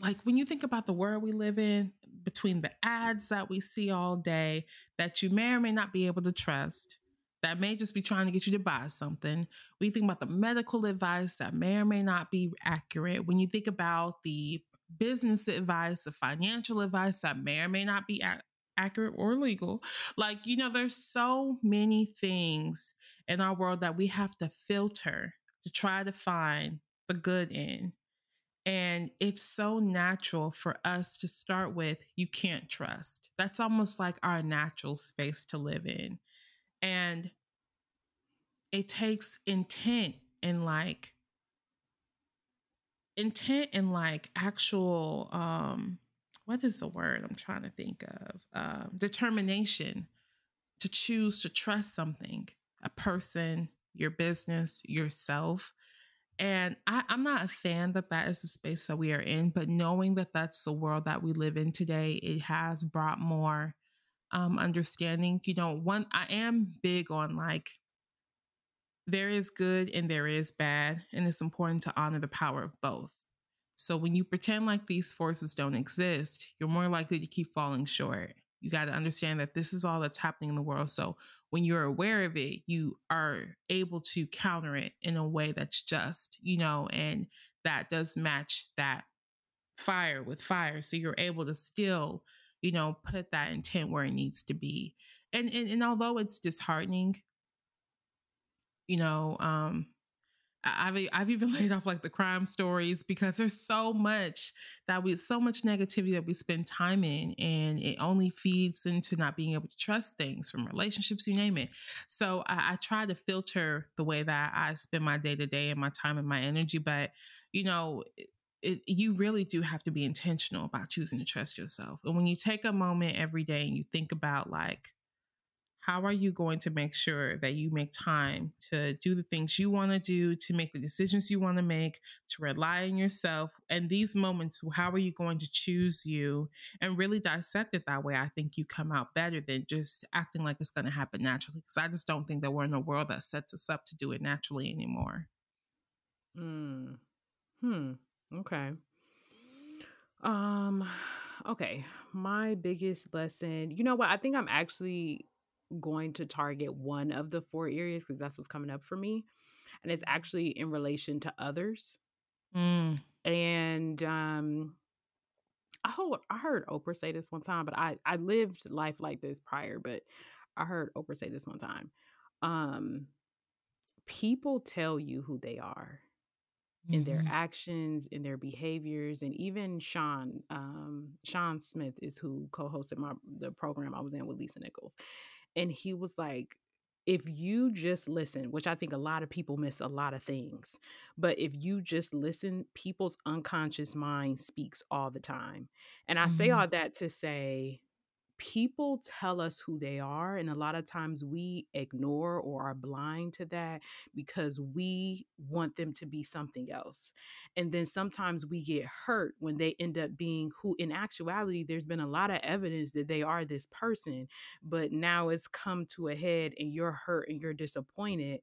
like when you think about the world we live in between the ads that we see all day that you may or may not be able to trust that may just be trying to get you to buy something. We think about the medical advice that may or may not be accurate. When you think about the business advice, the financial advice that may or may not be ac- accurate or legal. Like, you know, there's so many things in our world that we have to filter to try to find the good in. And it's so natural for us to start with, you can't trust. That's almost like our natural space to live in. And it takes intent and like intent and like actual um what is the word I'm trying to think of? Um, determination to choose to trust something, a person, your business, yourself. And I, I'm not a fan that that is the space that we are in, but knowing that that's the world that we live in today, it has brought more um, understanding. You know, one, I am big on like there is good and there is bad, and it's important to honor the power of both. So when you pretend like these forces don't exist, you're more likely to keep falling short. You got to understand that this is all that's happening in the world. So when you're aware of it, you are able to counter it in a way that's just, you know, and that does match that fire with fire. So you're able to still, you know, put that intent where it needs to be. And and, and although it's disheartening, you know, um, I've I've even laid off like the crime stories because there's so much that we so much negativity that we spend time in, and it only feeds into not being able to trust things from relationships, you name it. So I, I try to filter the way that I spend my day to day and my time and my energy, but you know. It, you really do have to be intentional about choosing to trust yourself. And when you take a moment every day and you think about like how are you going to make sure that you make time to do the things you want to do, to make the decisions you want to make, to rely on yourself? And these moments, how are you going to choose you and really dissect it that way? I think you come out better than just acting like it's going to happen naturally. Because I just don't think that we're in a world that sets us up to do it naturally anymore. Mm. Hmm. Okay. Um, okay. My biggest lesson, you know what? I think I'm actually going to target one of the four areas because that's what's coming up for me. And it's actually in relation to others. Mm. And um I heard, I heard Oprah say this one time, but I, I lived life like this prior, but I heard Oprah say this one time. Um, people tell you who they are in their Mhm. actions, in their behaviors, and even Sean, um, Sean Smith is who co-hosted my the program I was in with Lisa Nichols, and he was like, if you just listen, which I think a lot of people miss a lot of things, but if you just listen, people's unconscious mind speaks all the time, and I say Mhm. all that to say people tell us who they are and a lot of times we ignore or are blind to that because we want them to be something else. And then sometimes we get hurt when they end up being who in actuality there's been a lot of evidence that they are this person but now it's come to a head and you're hurt and you're disappointed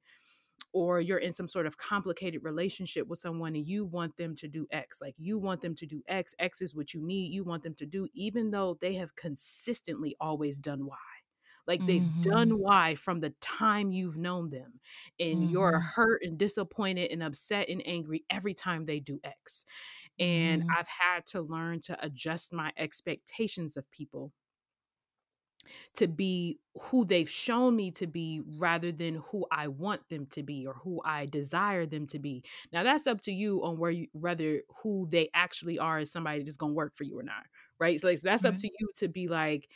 or you're in some sort of complicated relationship with someone and you want them to do X. Like you want them to do X. X is what you need. You want them to do, even though they have consistently always done Y. Like they've mm-hmm. done Y from the time you've known them. And mm-hmm. you're hurt and disappointed and upset and angry every time they do X. And mm-hmm. I've had to learn to adjust my expectations of people to be who they've shown me to be rather than who I want them to be or who I desire them to be. Now that's up to you on where you whether who they actually are is somebody that's gonna work for you or not. Right. So like, that's mm-hmm. up to you to be like,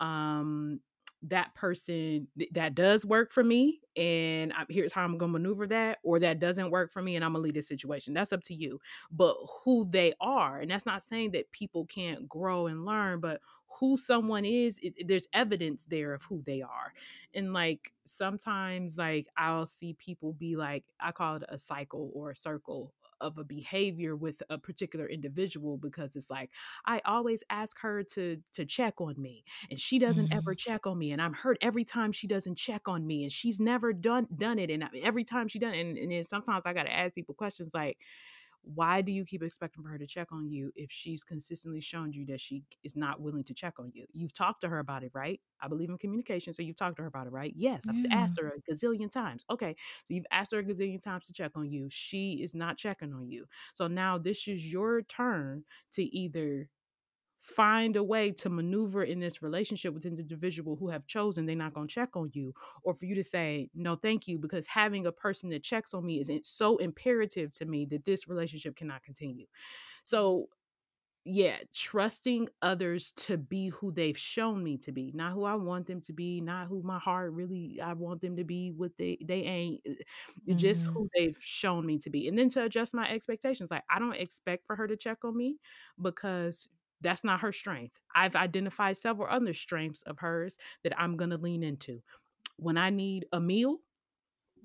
um, that person th- that does work for me and I, here's how i'm going to maneuver that or that doesn't work for me and i'm going to leave the situation that's up to you but who they are and that's not saying that people can't grow and learn but who someone is it, there's evidence there of who they are and like sometimes like i'll see people be like i call it a cycle or a circle of a behavior with a particular individual because it's like I always ask her to to check on me and she doesn't mm-hmm. ever check on me and I'm hurt every time she doesn't check on me and she's never done done it and every time she done it and, and then sometimes I got to ask people questions like why do you keep expecting for her to check on you if she's consistently shown you that she is not willing to check on you? You've talked to her about it, right? I believe in communication, so you've talked to her about it, right? Yes, I've yeah. asked her a gazillion times. Okay, so you've asked her a gazillion times to check on you. She is not checking on you. So now this is your turn to either find a way to maneuver in this relationship with an individual who have chosen they're not going to check on you or for you to say no thank you because having a person that checks on me is so imperative to me that this relationship cannot continue so yeah trusting others to be who they've shown me to be not who i want them to be not who my heart really i want them to be what they they ain't mm-hmm. just who they've shown me to be and then to adjust my expectations like i don't expect for her to check on me because that's not her strength. I've identified several other strengths of hers that I'm going to lean into. When I need a meal,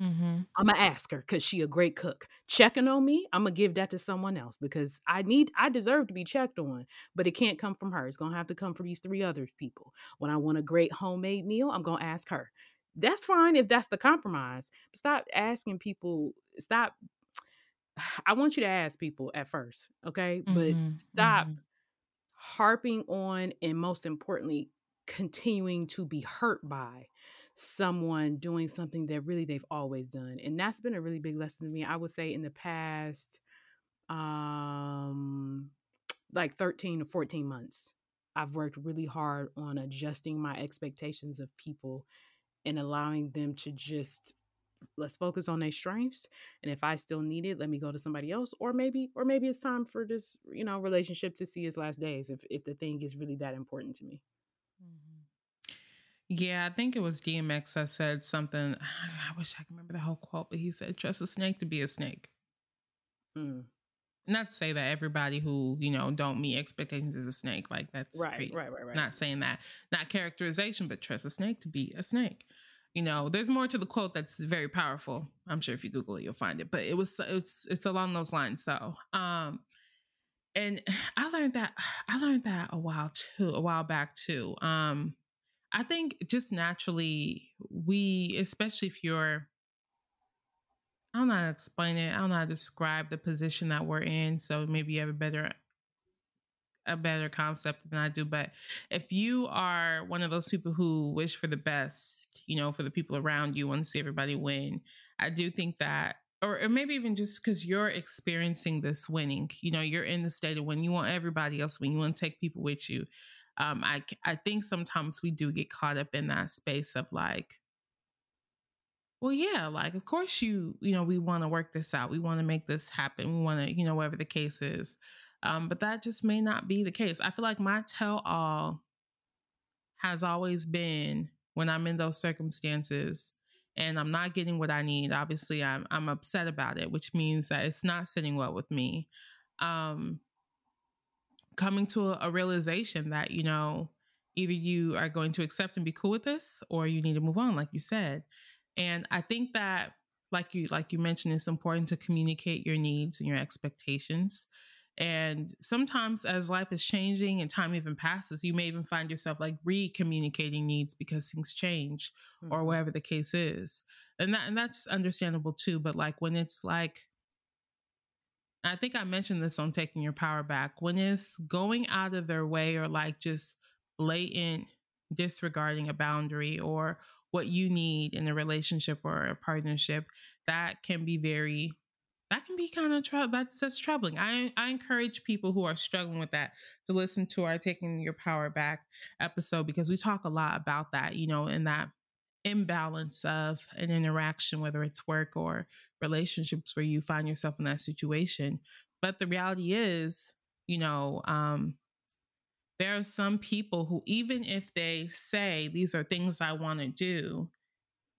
mm-hmm. I'm gonna ask her because she a great cook. Checking on me, I'm gonna give that to someone else because I need, I deserve to be checked on, but it can't come from her. It's gonna have to come from these three other people. When I want a great homemade meal, I'm gonna ask her. That's fine if that's the compromise. But stop asking people. Stop. I want you to ask people at first, okay? Mm-hmm. But stop. Mm-hmm harping on and most importantly continuing to be hurt by someone doing something that really they've always done and that's been a really big lesson to me i would say in the past um like 13 to 14 months i've worked really hard on adjusting my expectations of people and allowing them to just let's focus on their strengths and if i still need it let me go to somebody else or maybe or maybe it's time for this you know relationship to see its last days if if the thing is really that important to me mm-hmm. yeah i think it was dmx that said something i wish i could remember the whole quote but he said trust a snake to be a snake mm. not to say that everybody who you know don't meet expectations is a snake like that's right right right right not saying that not characterization but trust a snake to be a snake you know there's more to the quote that's very powerful i'm sure if you google it you'll find it but it was it's it's along those lines so um and i learned that i learned that a while too a while back too um i think just naturally we especially if you're I don't know how to explain it. I don't know how to describe the position that we're in. So maybe you have a better a better concept than I do. But if you are one of those people who wish for the best, you know, for the people around you, want to see everybody win, I do think that, or, or maybe even just because you're experiencing this winning, you know, you're in the state of when you want everybody else win, you want to take people with you. Um, I I think sometimes we do get caught up in that space of like, well, yeah, like of course you, you know, we want to work this out, we want to make this happen, we want to, you know, whatever the case is. Um, but that just may not be the case. I feel like my tell all has always been when I'm in those circumstances and I'm not getting what I need. Obviously, I'm I'm upset about it, which means that it's not sitting well with me. Um, coming to a, a realization that you know either you are going to accept and be cool with this, or you need to move on, like you said. And I think that, like you like you mentioned, it's important to communicate your needs and your expectations. And sometimes, as life is changing and time even passes, you may even find yourself like re communicating needs because things change mm-hmm. or whatever the case is. And, that, and that's understandable too. But like when it's like, I think I mentioned this on Taking Your Power Back, when it's going out of their way or like just blatant disregarding a boundary or what you need in a relationship or a partnership, that can be very that can be kind of trouble. That's that's troubling. I I encourage people who are struggling with that to listen to our taking your power back episode because we talk a lot about that. You know, in that imbalance of an interaction, whether it's work or relationships, where you find yourself in that situation. But the reality is, you know, um, there are some people who, even if they say these are things I want to do,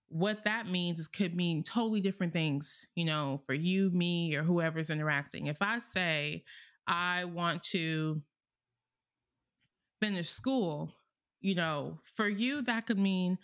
what that means is could mean totally different things, you know, for you, me, or whoever's interacting. If I say I want to finish school, you know, for you, that could mean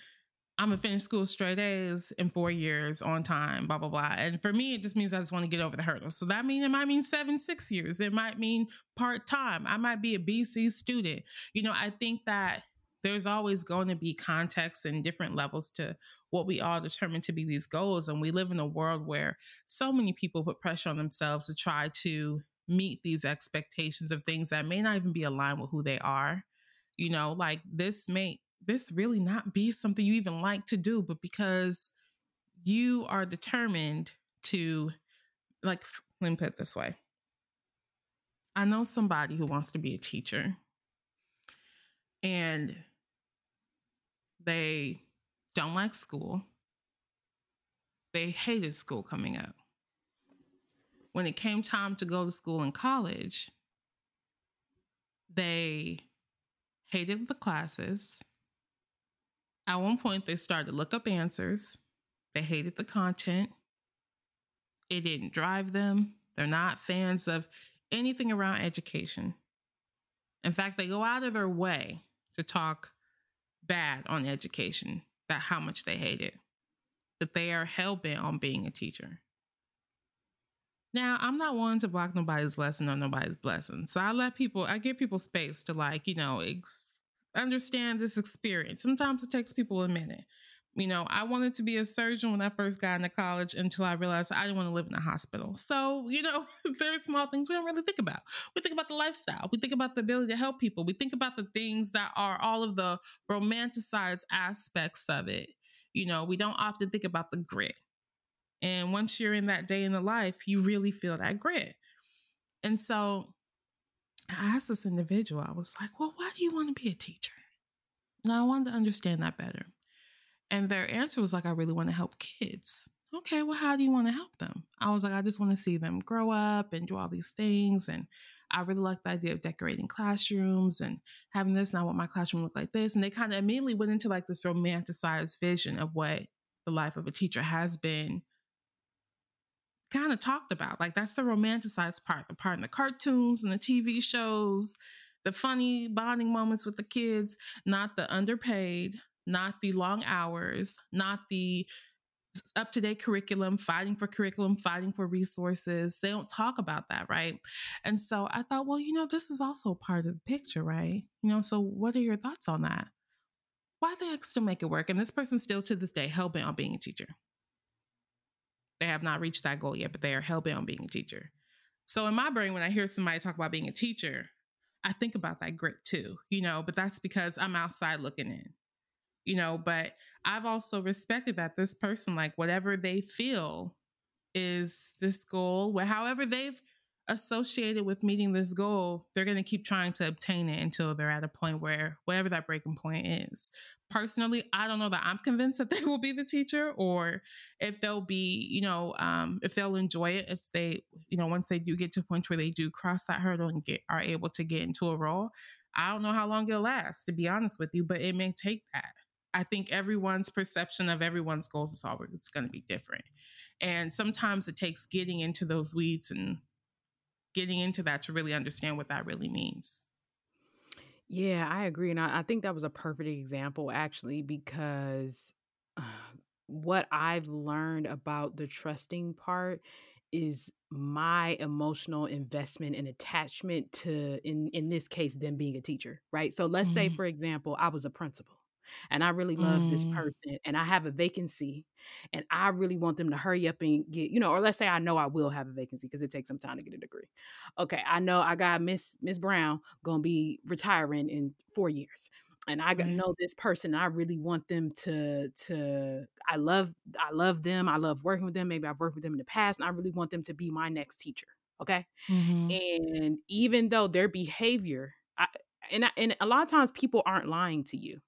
I'm gonna finish school straight A's in four years on time, blah, blah, blah. And for me, it just means I just want to get over the hurdle. So that means it might mean seven, six years. It might mean part time. I might be a BC student. You know, I think that there's always going to be context and different levels to what we all determine to be these goals. And we live in a world where so many people put pressure on themselves to try to meet these expectations of things that may not even be aligned with who they are. You know, like this may this really not be something you even like to do, but because you are determined to, like, let me put it this way. I know somebody who wants to be a teacher and they don't like school. They hated school coming up. When it came time to go to school in college, they hated the classes at one point, they started to look up answers. They hated the content. It didn't drive them. They're not fans of anything around education. In fact, they go out of their way to talk bad on education, that how much they hate it, that they are hell bent on being a teacher. Now, I'm not one to block nobody's lesson or nobody's blessing. So I let people, I give people space to like, you know, ex- understand this experience. Sometimes it takes people a minute. You know, I wanted to be a surgeon when I first got into college until I realized I didn't want to live in a hospital. So, you know, very small things we don't really think about. We think about the lifestyle, we think about the ability to help people, we think about the things that are all of the romanticized aspects of it. You know, we don't often think about the grit. And once you're in that day in the life, you really feel that grit. And so I asked this individual, I was like, well, why do you want to be a teacher? And I wanted to understand that better. And their answer was like, I really want to help kids. Okay, well, how do you want to help them? I was like, I just want to see them grow up and do all these things. And I really like the idea of decorating classrooms and having this. And I want my classroom to look like this. And they kind of immediately went into like this romanticized vision of what the life of a teacher has been kind of talked about. Like that's the romanticized part, the part in the cartoons and the TV shows, the funny bonding moments with the kids, not the underpaid, not the long hours, not the up to date curriculum, fighting for curriculum, fighting for resources. They don't talk about that, right? And so I thought, well, you know, this is also part of the picture, right? You know, so what are your thoughts on that? Why they still make it work? And this person still to this day hell bent on being a teacher. They have not reached that goal yet, but they are hell bent on being a teacher. So in my brain, when I hear somebody talk about being a teacher, I think about that grit too, you know, but that's because I'm outside looking in, you know, but I've also respected that this person, like whatever they feel is this goal, however they've associated with meeting this goal, they're going to keep trying to obtain it until they're at a point where whatever that breaking point is. Personally, I don't know that I'm convinced that they will be the teacher or if they'll be, you know, um, if they'll enjoy it, if they, you know, once they do get to a point where they do cross that hurdle and get are able to get into a role. I don't know how long it'll last, to be honest with you, but it may take that. I think everyone's perception of everyone's goals is always going to be different. And sometimes it takes getting into those weeds and getting into that to really understand what that really means. Yeah, I agree. And I, I think that was a perfect example, actually, because uh, what I've learned about the trusting part is my emotional investment and attachment to in in this case them being a teacher right so let's mm. say mm-hmm. for example i was a principal and I really love mm. this person and I have a vacancy and I really want them to hurry up and get, you know, or let's say I know I will have a vacancy because it takes some time to get a degree. Okay, I know I got Miss Miss Brown gonna be retiring in four years. and I Right. know this person. I really want them to to. I love I love them. I love working with them. Maybe I've worked with them in the past, and I really want them to be my next teacher. Okay, Mhm. and even though their behavior, I, and I, and a lot of times people aren't lying to you.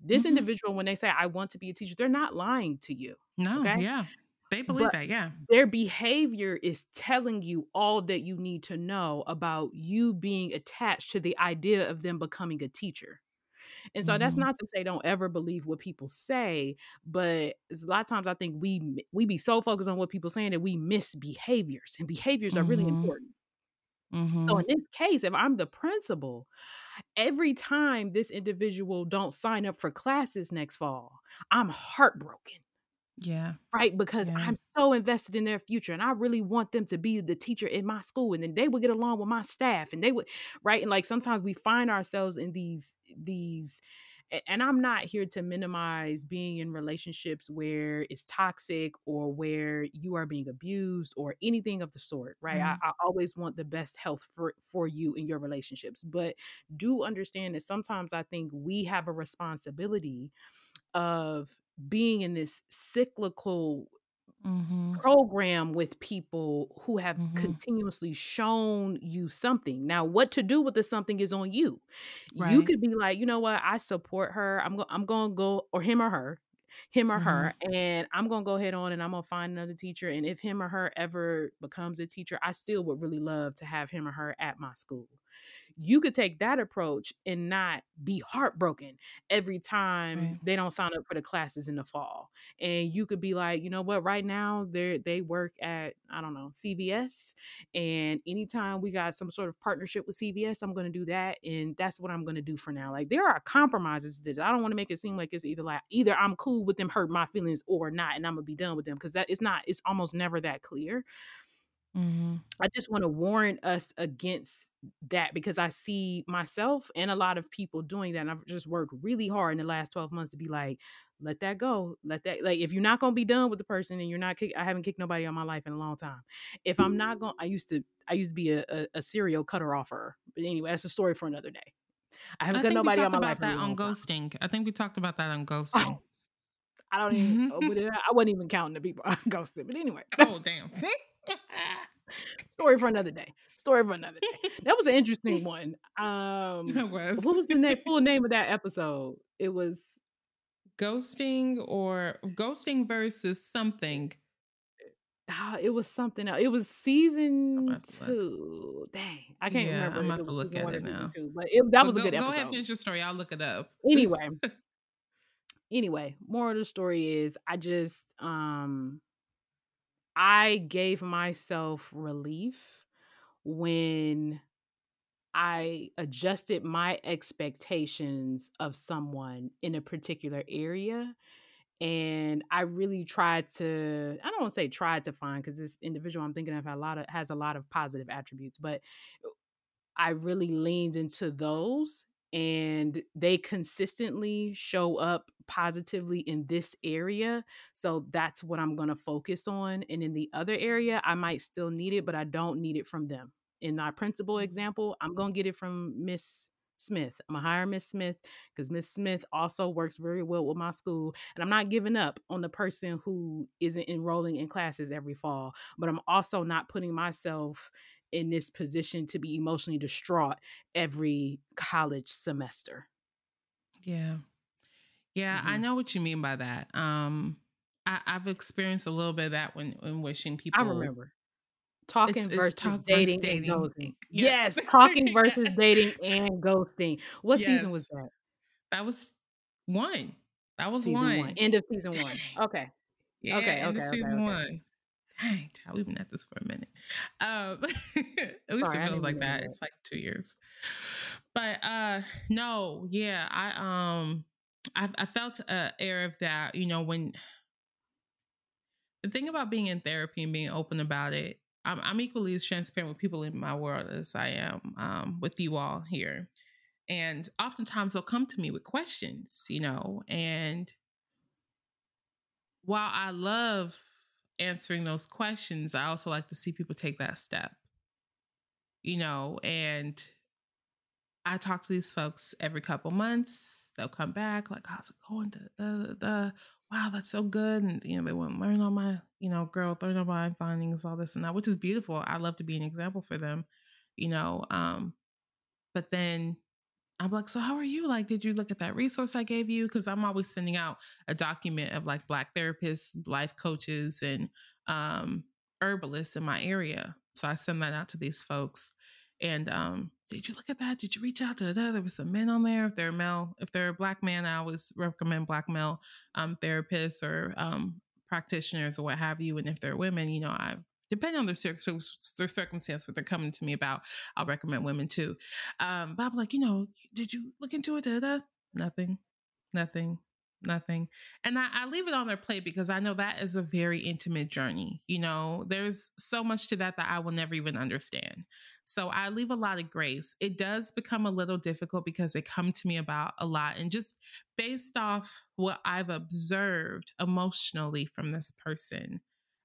This Mhm. individual, when they say I want to be a teacher, they're not lying to you. No, Okay, yeah. They believe but that, yeah. their behavior is telling you all that you need to know about you being attached to the idea of them becoming a teacher. And so that's Mhm. not to say don't ever believe what people say, but a lot of times I think we we be so focused on what people saying that we miss behaviors, and behaviors are really Mhm. important. So in this case, if I'm the principal, every time this individual don't sign up for classes next fall, I'm heartbroken. Yeah. Right, because Yeah. I'm so invested in their future and I really want them to be the teacher in my school and then they would get along with my staff and they would right and like sometimes we find ourselves in these these and I'm not here to minimize being in relationships where it's toxic or where you are being abused or anything of the sort, right? I, mm-hmm. I always want the best health for for you in your relationships, but do understand that sometimes I think we have a responsibility of being in this cyclical Mhm. program with people who have Mhm. continuously shown you something. Now, what to do with the something is on you. You could be like, you know what, I support her. I'm going I'm gonna go, or him or her, him or Mhm. her, and I'm gonna go ahead on and I'm gonna find another teacher. And if him or her ever becomes a teacher, I still would really love to have him or her at my school you could take that approach and not be heartbroken every time Right. they don't sign up for the classes in the fall. And you could be like, you know what, right now they they work at, I don't know, CVS. And anytime we got some sort of partnership with CVS, I'm gonna do that. And that's what I'm gonna do for now. Like there are compromises to this. I don't want to make it seem like it's either like either I'm cool with them hurt my feelings or not, and I'm gonna be done with them. Cause that is not, it's almost never that clear. Mhm. I just want to warn us against that because I see myself and a lot of people doing that. And I've just worked really hard in the last 12 months to be like, let that go. Let that, like, if you're not going to be done with the person and you're not, kick, I haven't kicked nobody on my life in a long time. If I'm not going, I used to, I used to be a, a, a serial cutter offer. But anyway, that's a story for another day. I haven't I we nobody of my life about that on long time. ghosting. I think we talked about that on Oh, ghosting. I don't even, oh, I wasn't even counting the people I ghosted. But anyway, oh, damn. story for another day. Story for another day. That was an interesting one. Um, it was. what was the name, full name of that episode? It was ghosting or ghosting versus something. ah, it was something else. It was season two. Dang, I can't Yeah, remember I'm about to look at it now. two, but it, that But was a go good go ahead, episode. finish your story. I'll look it up. Anyway, anyway, moral of the story is I just um I gave myself relief when I adjusted my expectations of someone in a particular area. And I really tried to, I don't want to say tried to find because this individual I'm thinking of a lot of has a lot of positive attributes, but uh, I really leaned into those and they consistently show up positively in this area. So that's what I'm going to focus on. And in the other area, I might still need it, but I don't need it from them. In my principal mm. example, I'm going to get it from Miss Smith. I'm going to hire Miss Smith because Miss Smith also works very well with my school. And I'm not giving up on the person who isn't enrolling in classes every fall, but I'm also not putting myself in this position to be emotionally distraught every college semester. Yeah. Yeah, I Mhm. know what you mean by that. Um I, I've experienced a little bit of that when when wishing people I remember talking it's it's versus talk versus dating and ghosting. Yes. Yes, talking versus dating and ghosting. What season was that? That was one. That was Season one. one. End of season one. Okay. Yeah, Okay. end Okay. of Okay. season Okay. one. Dang, child, we've been at this for a minute. Um, at least Sorry, it feels like that. It's like two years. But uh no, yeah, I um I I felt a air of that, you know, when the thing about being in therapy and being open about it, I'm I'm equally as transparent with people in my world as I am um with you all here. And oftentimes they'll come to me with questions, you know, and while I love answering those questions, I also like to see people take that step, you know, and I talk to these folks every couple months. They'll come back, like, how's it going? The, the, wow, that's so good. And, you know, they want to learn all my, you know, girl, learn all my findings, all this and that, which is beautiful. I love to be an example for them, you know. Um, but then I'm like, so how are you? Like, did you look at that resource I gave you? Because I'm always sending out a document of like Black therapists, life coaches, and um, herbalists in my area. So I send that out to these folks. And um, did you look at that? Did you reach out to that? There was some men on there. If they're male, if they're a black man, I always recommend black male um, therapists or um, practitioners or what have you. And if they're women, you know, I depending on their, their circumstance, what they're coming to me about, I'll recommend women too. Um, I'm like, you know, did you look into it? Da-da? Nothing, nothing nothing. And I, I, leave it on their plate because I know that is a very intimate journey. You know, there's so much to that that I will never even understand. So I leave a lot of grace. It does become a little difficult because they come to me about a lot. And just based off what I've observed emotionally from this person,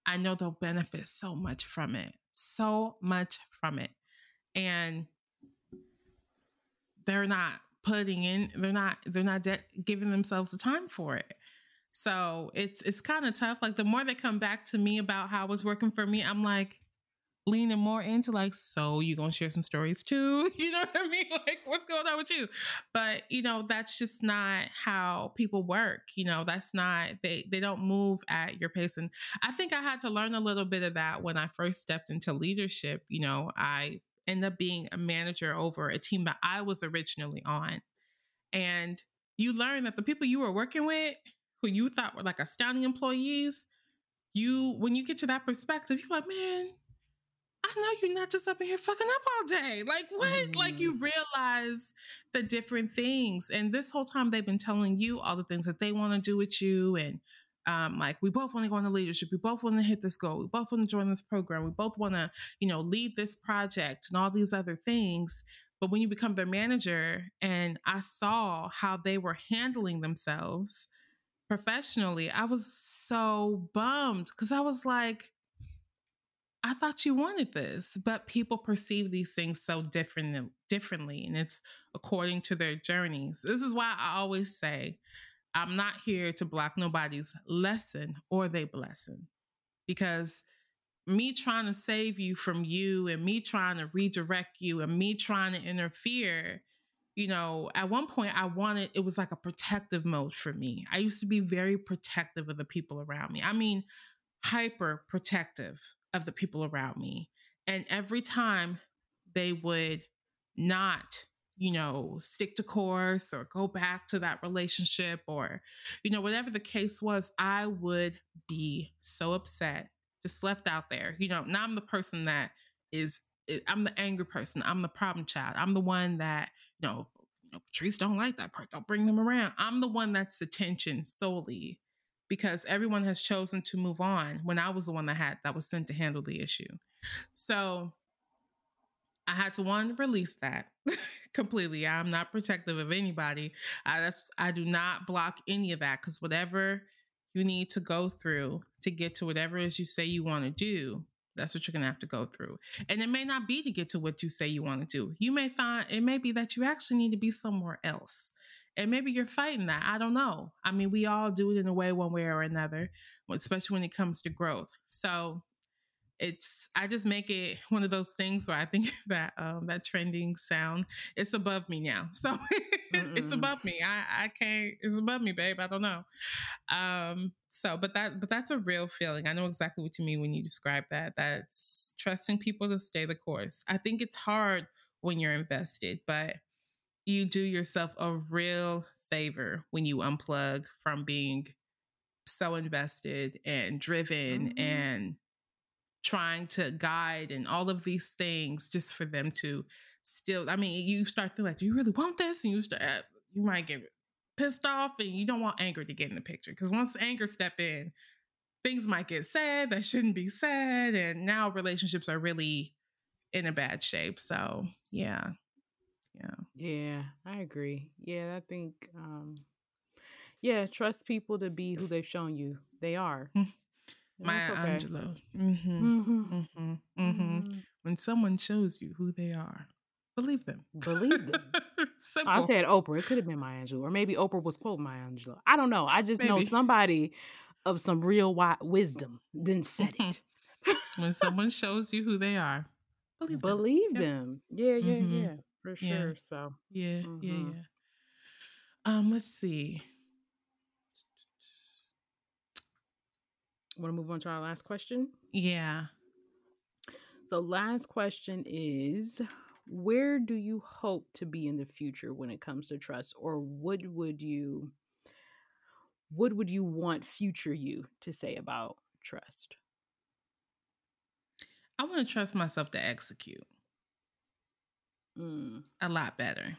I know they'll benefit so much from it, so much from it. And they're not putting in they're not they're not de- giving themselves the time for it so it's it's kind of tough like the more they come back to me about how it's working for me i'm like leaning more into like so you gonna share some stories too? You know what i mean? Like what's going on with you? But you know that's just not how people work you know? That's not they they don't move at your pace. And i think i had to learn a little bit of that when i first stepped into leadership you know? I end up being a manager over a team that I was originally on. And you learn that the people you were working with, who you thought were like astounding employees, you, when you get to that perspective, you're like, man, I know you're not just up in here fucking up all day. Like, what? Mm-hmm. Like, you realize the different things. And this whole time, they've been telling you all the things that they want to do with you and um, like we both want to go into leadership we both want to hit this goal we both want to join this program we both want to you know lead this project and all these other things but when you become their manager and i saw how they were handling themselves professionally i was so bummed because i was like I thought you wanted this, but people perceive these things so different, differently, and it's according to their journeys. This is why I always say I'm not here to block nobody's lesson or their blessing because me trying to save you from you and me trying to redirect you and me trying to interfere, you know, at one point I wanted, it was like a protective mode for me. I used to be very protective of the people around me. I mean, hyper protective of the people around me. And every time they would not you know, stick to course or go back to that relationship or, you know, whatever the case was, I would be so upset, just left out there. You know, now I'm the person that is, eh, I'm the angry person. I'm the problem child. I'm the one that, you know, you know, Patrice don't like that part. Don't bring them around. I'm the one that's attention solely because everyone has chosen to move on when I was the one that had that was sent to handle the issue. So I had to one release that completely. I'm not protective of anybody. I I do not block any of that because whatever you need to go through to get to whatever it is you say you want to do, that's what you're gonna have to go through. And it may not be to get to what you say you want to do. You may find it may be that you actually need to be somewhere else. And maybe you're fighting that. I don't know. I mean, we all do it in a way, one way or another, especially when it comes to growth. So it's I just make it one of those things where I think that um, that trending sound it's above me now. So it's above me. I I can't. It's above me, babe. I don't know. Um. So, but that but that's a real feeling. I know exactly what you mean when you describe that. That's trusting people to stay the course. I think it's hard when you're invested, but you do yourself a real favor when you unplug from being so invested and driven mm-hmm. and trying to guide and all of these things just for them to still i mean you start to like do you really want this and you start you might get pissed off and you don't want anger to get in the picture because once anger step in things might get said that shouldn't be said and now relationships are really in a bad shape so yeah yeah yeah i agree yeah i think um yeah trust people to be who they've shown you they are mm. Maya okay. Angelou. Mm-hmm. Mm-hmm. Mm-hmm. Mm-hmm. When someone shows you who they are, Believe them. Believe them. I said Oprah. It could have been Maya Angelou, or maybe Oprah was quoting Maya Angelou. I don't know. I just maybe. know somebody of some real wisdom didn't said it. when someone shows you who they are, believe, believe them. them. Yeah, yeah, mm-hmm. yeah, for sure. Yeah. So yeah, mm-hmm. yeah, yeah. Um, let's see. Want to move on to our last question? Yeah. So, last question is where do you hope to be in the future when it comes to trust or what would you what would you want future you to say about trust i want to trust myself to execute mm. a lot better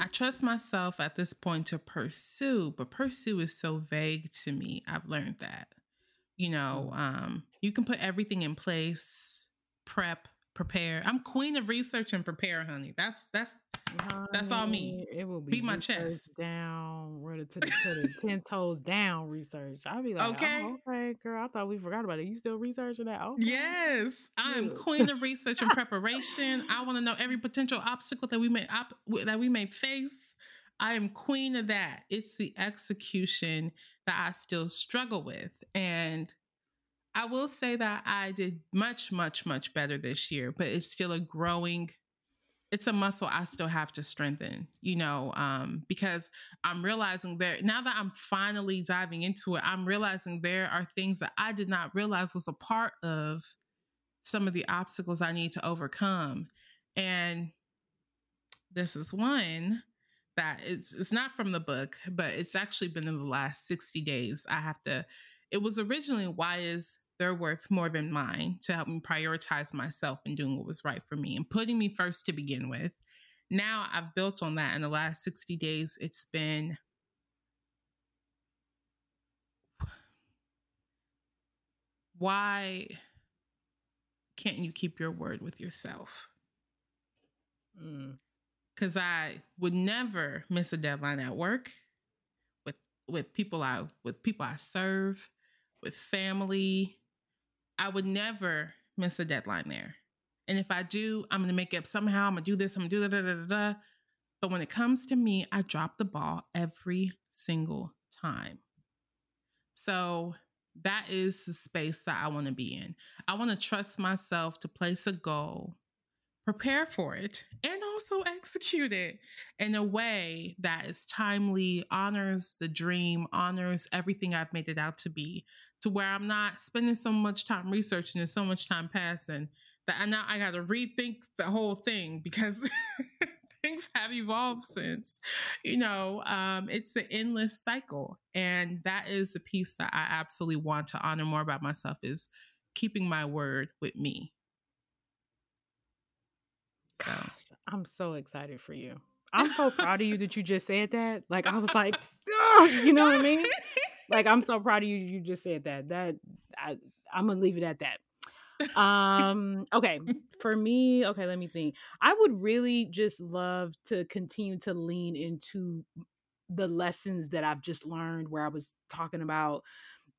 i trust myself at this point to pursue but pursue is so vague to me i've learned that you know mm. um, you can put everything in place prep prepare. I'm queen of research and prepare, honey. That's that's honey, that's all me. It will be beat my chest down, it to the, to the ten toes down research. I'll be like, okay, oh, okay, girl. I thought we forgot about it. You still researching that? Okay. Yes, I'm queen of research and preparation. I want to know every potential obstacle that we may op- that we may face. I am queen of that. It's the execution that I still struggle with, and I will say that I did much, much, much better this year, but it's still a growing, it's a muscle I still have to strengthen, you know, um, because I'm realizing that now that I'm finally diving into it, I'm realizing there are things that I did not realize was a part of some of the obstacles I need to overcome. And this is one that it's it's not from the book, but it's actually been in the last 60 days. I have to it was originally why is they're worth more than mine to help me prioritize myself and doing what was right for me and putting me first to begin with. Now I've built on that in the last 60 days. It's been why can't you keep your word with yourself? Because mm. I would never miss a deadline at work with with people I with people I serve, with family, I would never miss a deadline there. And if I do, I'm going to make up somehow. I'm going to do this, I'm going to do da. But when it comes to me, I drop the ball every single time. So that is the space that I want to be in. I want to trust myself to place a goal, prepare for it, and also execute it in a way that is timely, honors the dream, honors everything I've made it out to be, to where I'm not spending so much time researching and so much time passing that I now I got to rethink the whole thing because things have evolved since. You know, um, it's an endless cycle, and that is the piece that I absolutely want to honor more about myself is keeping my word with me. So. Gosh, I'm so excited for you. I'm so proud of you that you just said that. Like I was like, oh, you know what I mean? like I'm so proud of you. You just said that. That I, I'm gonna leave it at that. um okay for me okay let me think i would really just love to continue to lean into the lessons that i've just learned where i was talking about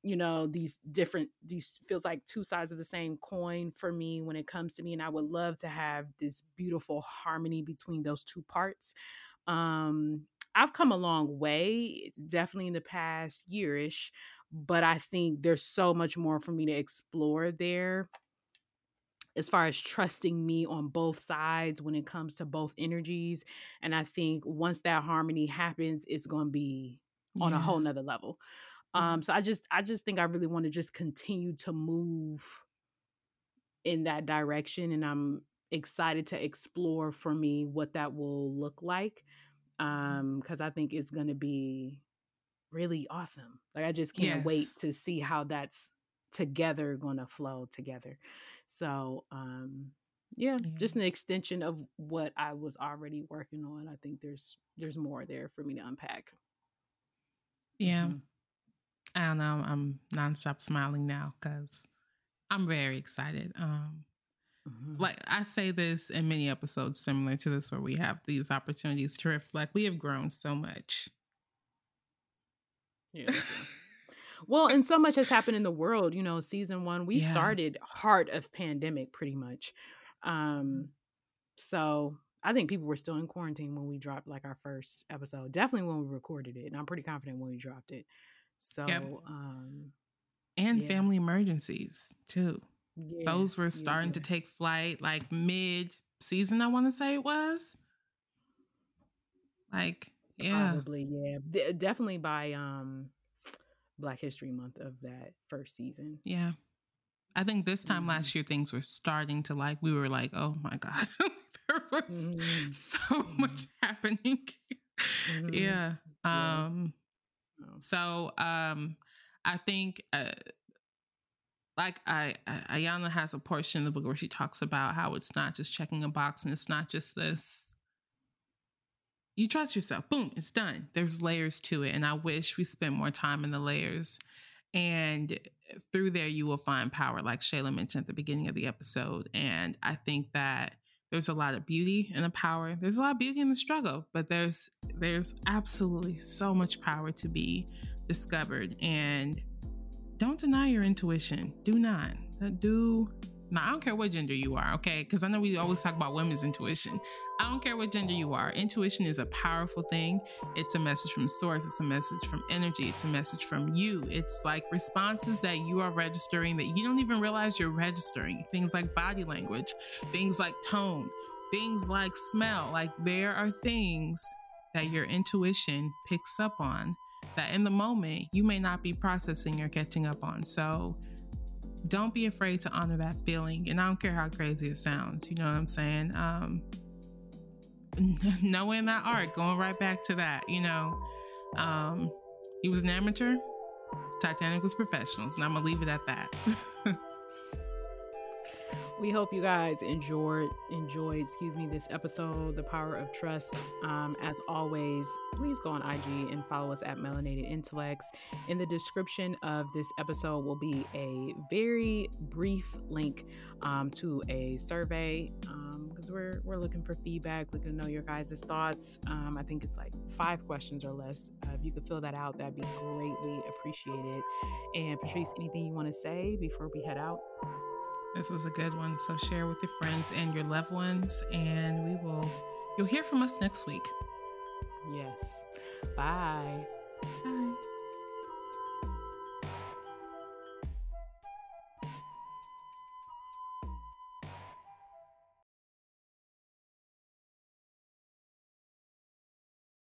you know these different these feels like two sides of the same coin for me when it comes to me and i would love to have this beautiful harmony between those two parts um I've come a long way, definitely in the past yearish, but I think there's so much more for me to explore there as far as trusting me on both sides when it comes to both energies. And I think once that harmony happens, it's going to be on yeah. a whole nother level. Mm-hmm. Um, so I just, I just think I really want to just continue to move in that direction. And I'm excited to explore for me what that will look like um because i think it's going to be really awesome. Like i just can't yes. wait to see how that's together going to flow together. So um yeah, yeah, just an extension of what i was already working on. I think there's there's more there for me to unpack. Yeah. Mm-hmm. i don't know i'm nonstop smiling now because i'm very excited. Um Mm-hmm. Like I say this in many episodes similar to this, where we have these opportunities to reflect. We have grown so much. Yeah. well, and so much has happened in the world. You know, season one, we yeah. started heart of pandemic pretty much. Um, so I think people were still in quarantine when we dropped like our first episode. Definitely when we recorded it, and I'm pretty confident when we dropped it. So, yep. um, and yeah. family emergencies too. Yeah, Those were starting yeah. to take flight like mid season. I want to say it was like yeah, probably yeah, D- definitely by um Black History Month of that first season. Yeah. I think this time mm-hmm. last year things were starting to like we were like, oh my God. there was mm-hmm. so mm-hmm. much happening. Mm-hmm. yeah. Um yeah. so um I think uh like I, I Iyanla has a portion in the book where she talks about how it's not just checking a box and it's not just this you trust yourself. Boom, it's done. There's layers to it. And I wish we spent more time in the layers. And through there, you will find power, like Shayla mentioned at the beginning of the episode. And I think that there's a lot of beauty in the power. There's a lot of beauty in the struggle, but there's there's absolutely so much power to be discovered. And don't deny your intuition. Do not. Do now, I don't care what gender you are, okay? Because I know we always talk about women's intuition. I don't care what gender you are. Intuition is a powerful thing. It's a message from source, it's a message from energy, it's a message from you. It's like responses that you are registering that you don't even realize you're registering. Things like body language, things like tone, things like smell. Like there are things that your intuition picks up on that in the moment you may not be processing or catching up on. So, don't be afraid to honor that feeling. And I don't care how crazy it sounds. You know what I'm saying? Um, knowing that ark, going right back to that, you know, um, he was an amateur. Titanic was professionals, and I'm gonna leave it at that. we hope you guys enjoyed enjoyed excuse me this episode the power of trust. Um, as always please go on ig and follow us at melanated intellects. In the description of this episode will be a very brief link um, to a survey because um, we're we're looking for feedback looking to know your guys' thoughts. Um, i think it's like five questions or less. Uh, if you could fill that out that'd be greatly appreciated. And patrice anything you want to say before we head out this was a good one. So share with your friends and your loved ones, and we will, you'll hear from us next week. Yes. Bye.